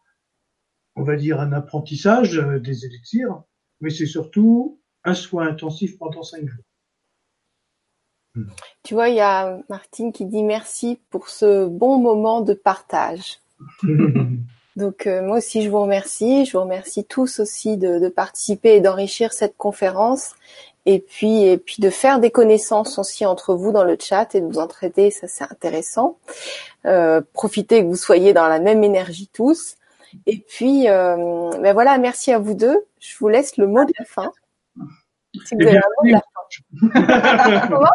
on va dire, un apprentissage euh, des élixirs, mais c'est surtout un soin intensif pendant cinq jours. Tu vois, il y a Martine qui dit merci pour ce bon moment de partage. Donc euh, moi aussi je vous remercie, je vous remercie tous aussi de, de participer et d'enrichir cette conférence et puis et puis de faire des connaissances aussi entre vous dans le chat et de vous entraider, ça c'est intéressant. Euh, profitez que vous soyez dans la même énergie tous. Et puis euh, ben voilà, merci à vous deux. Je vous laisse le mot de la fin. Si vous Eh avez bien, un la.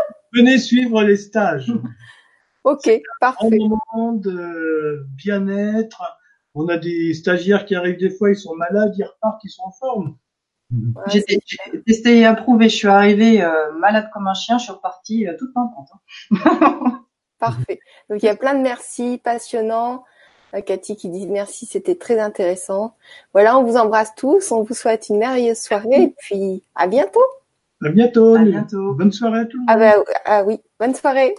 Venez suivre les stages. Ok, Un parfait. moment de bien-être. On a des stagiaires qui arrivent des fois, ils sont malades, ils repartent, ils sont en forme. Ouais, J'ai testé et approuvé. Je suis arrivée euh, malade comme un chien. Je suis repartie euh, toute pimpante. hein. Parfait. Donc il y a plein de merci passionnants. Euh, Cathy qui dit merci, c'était très intéressant. Voilà, on vous embrasse tous, on vous souhaite une merveilleuse soirée et puis à bientôt. À bientôt. À bientôt. Bonne soirée à tout le monde. Ah, bah, ah oui, bonne soirée.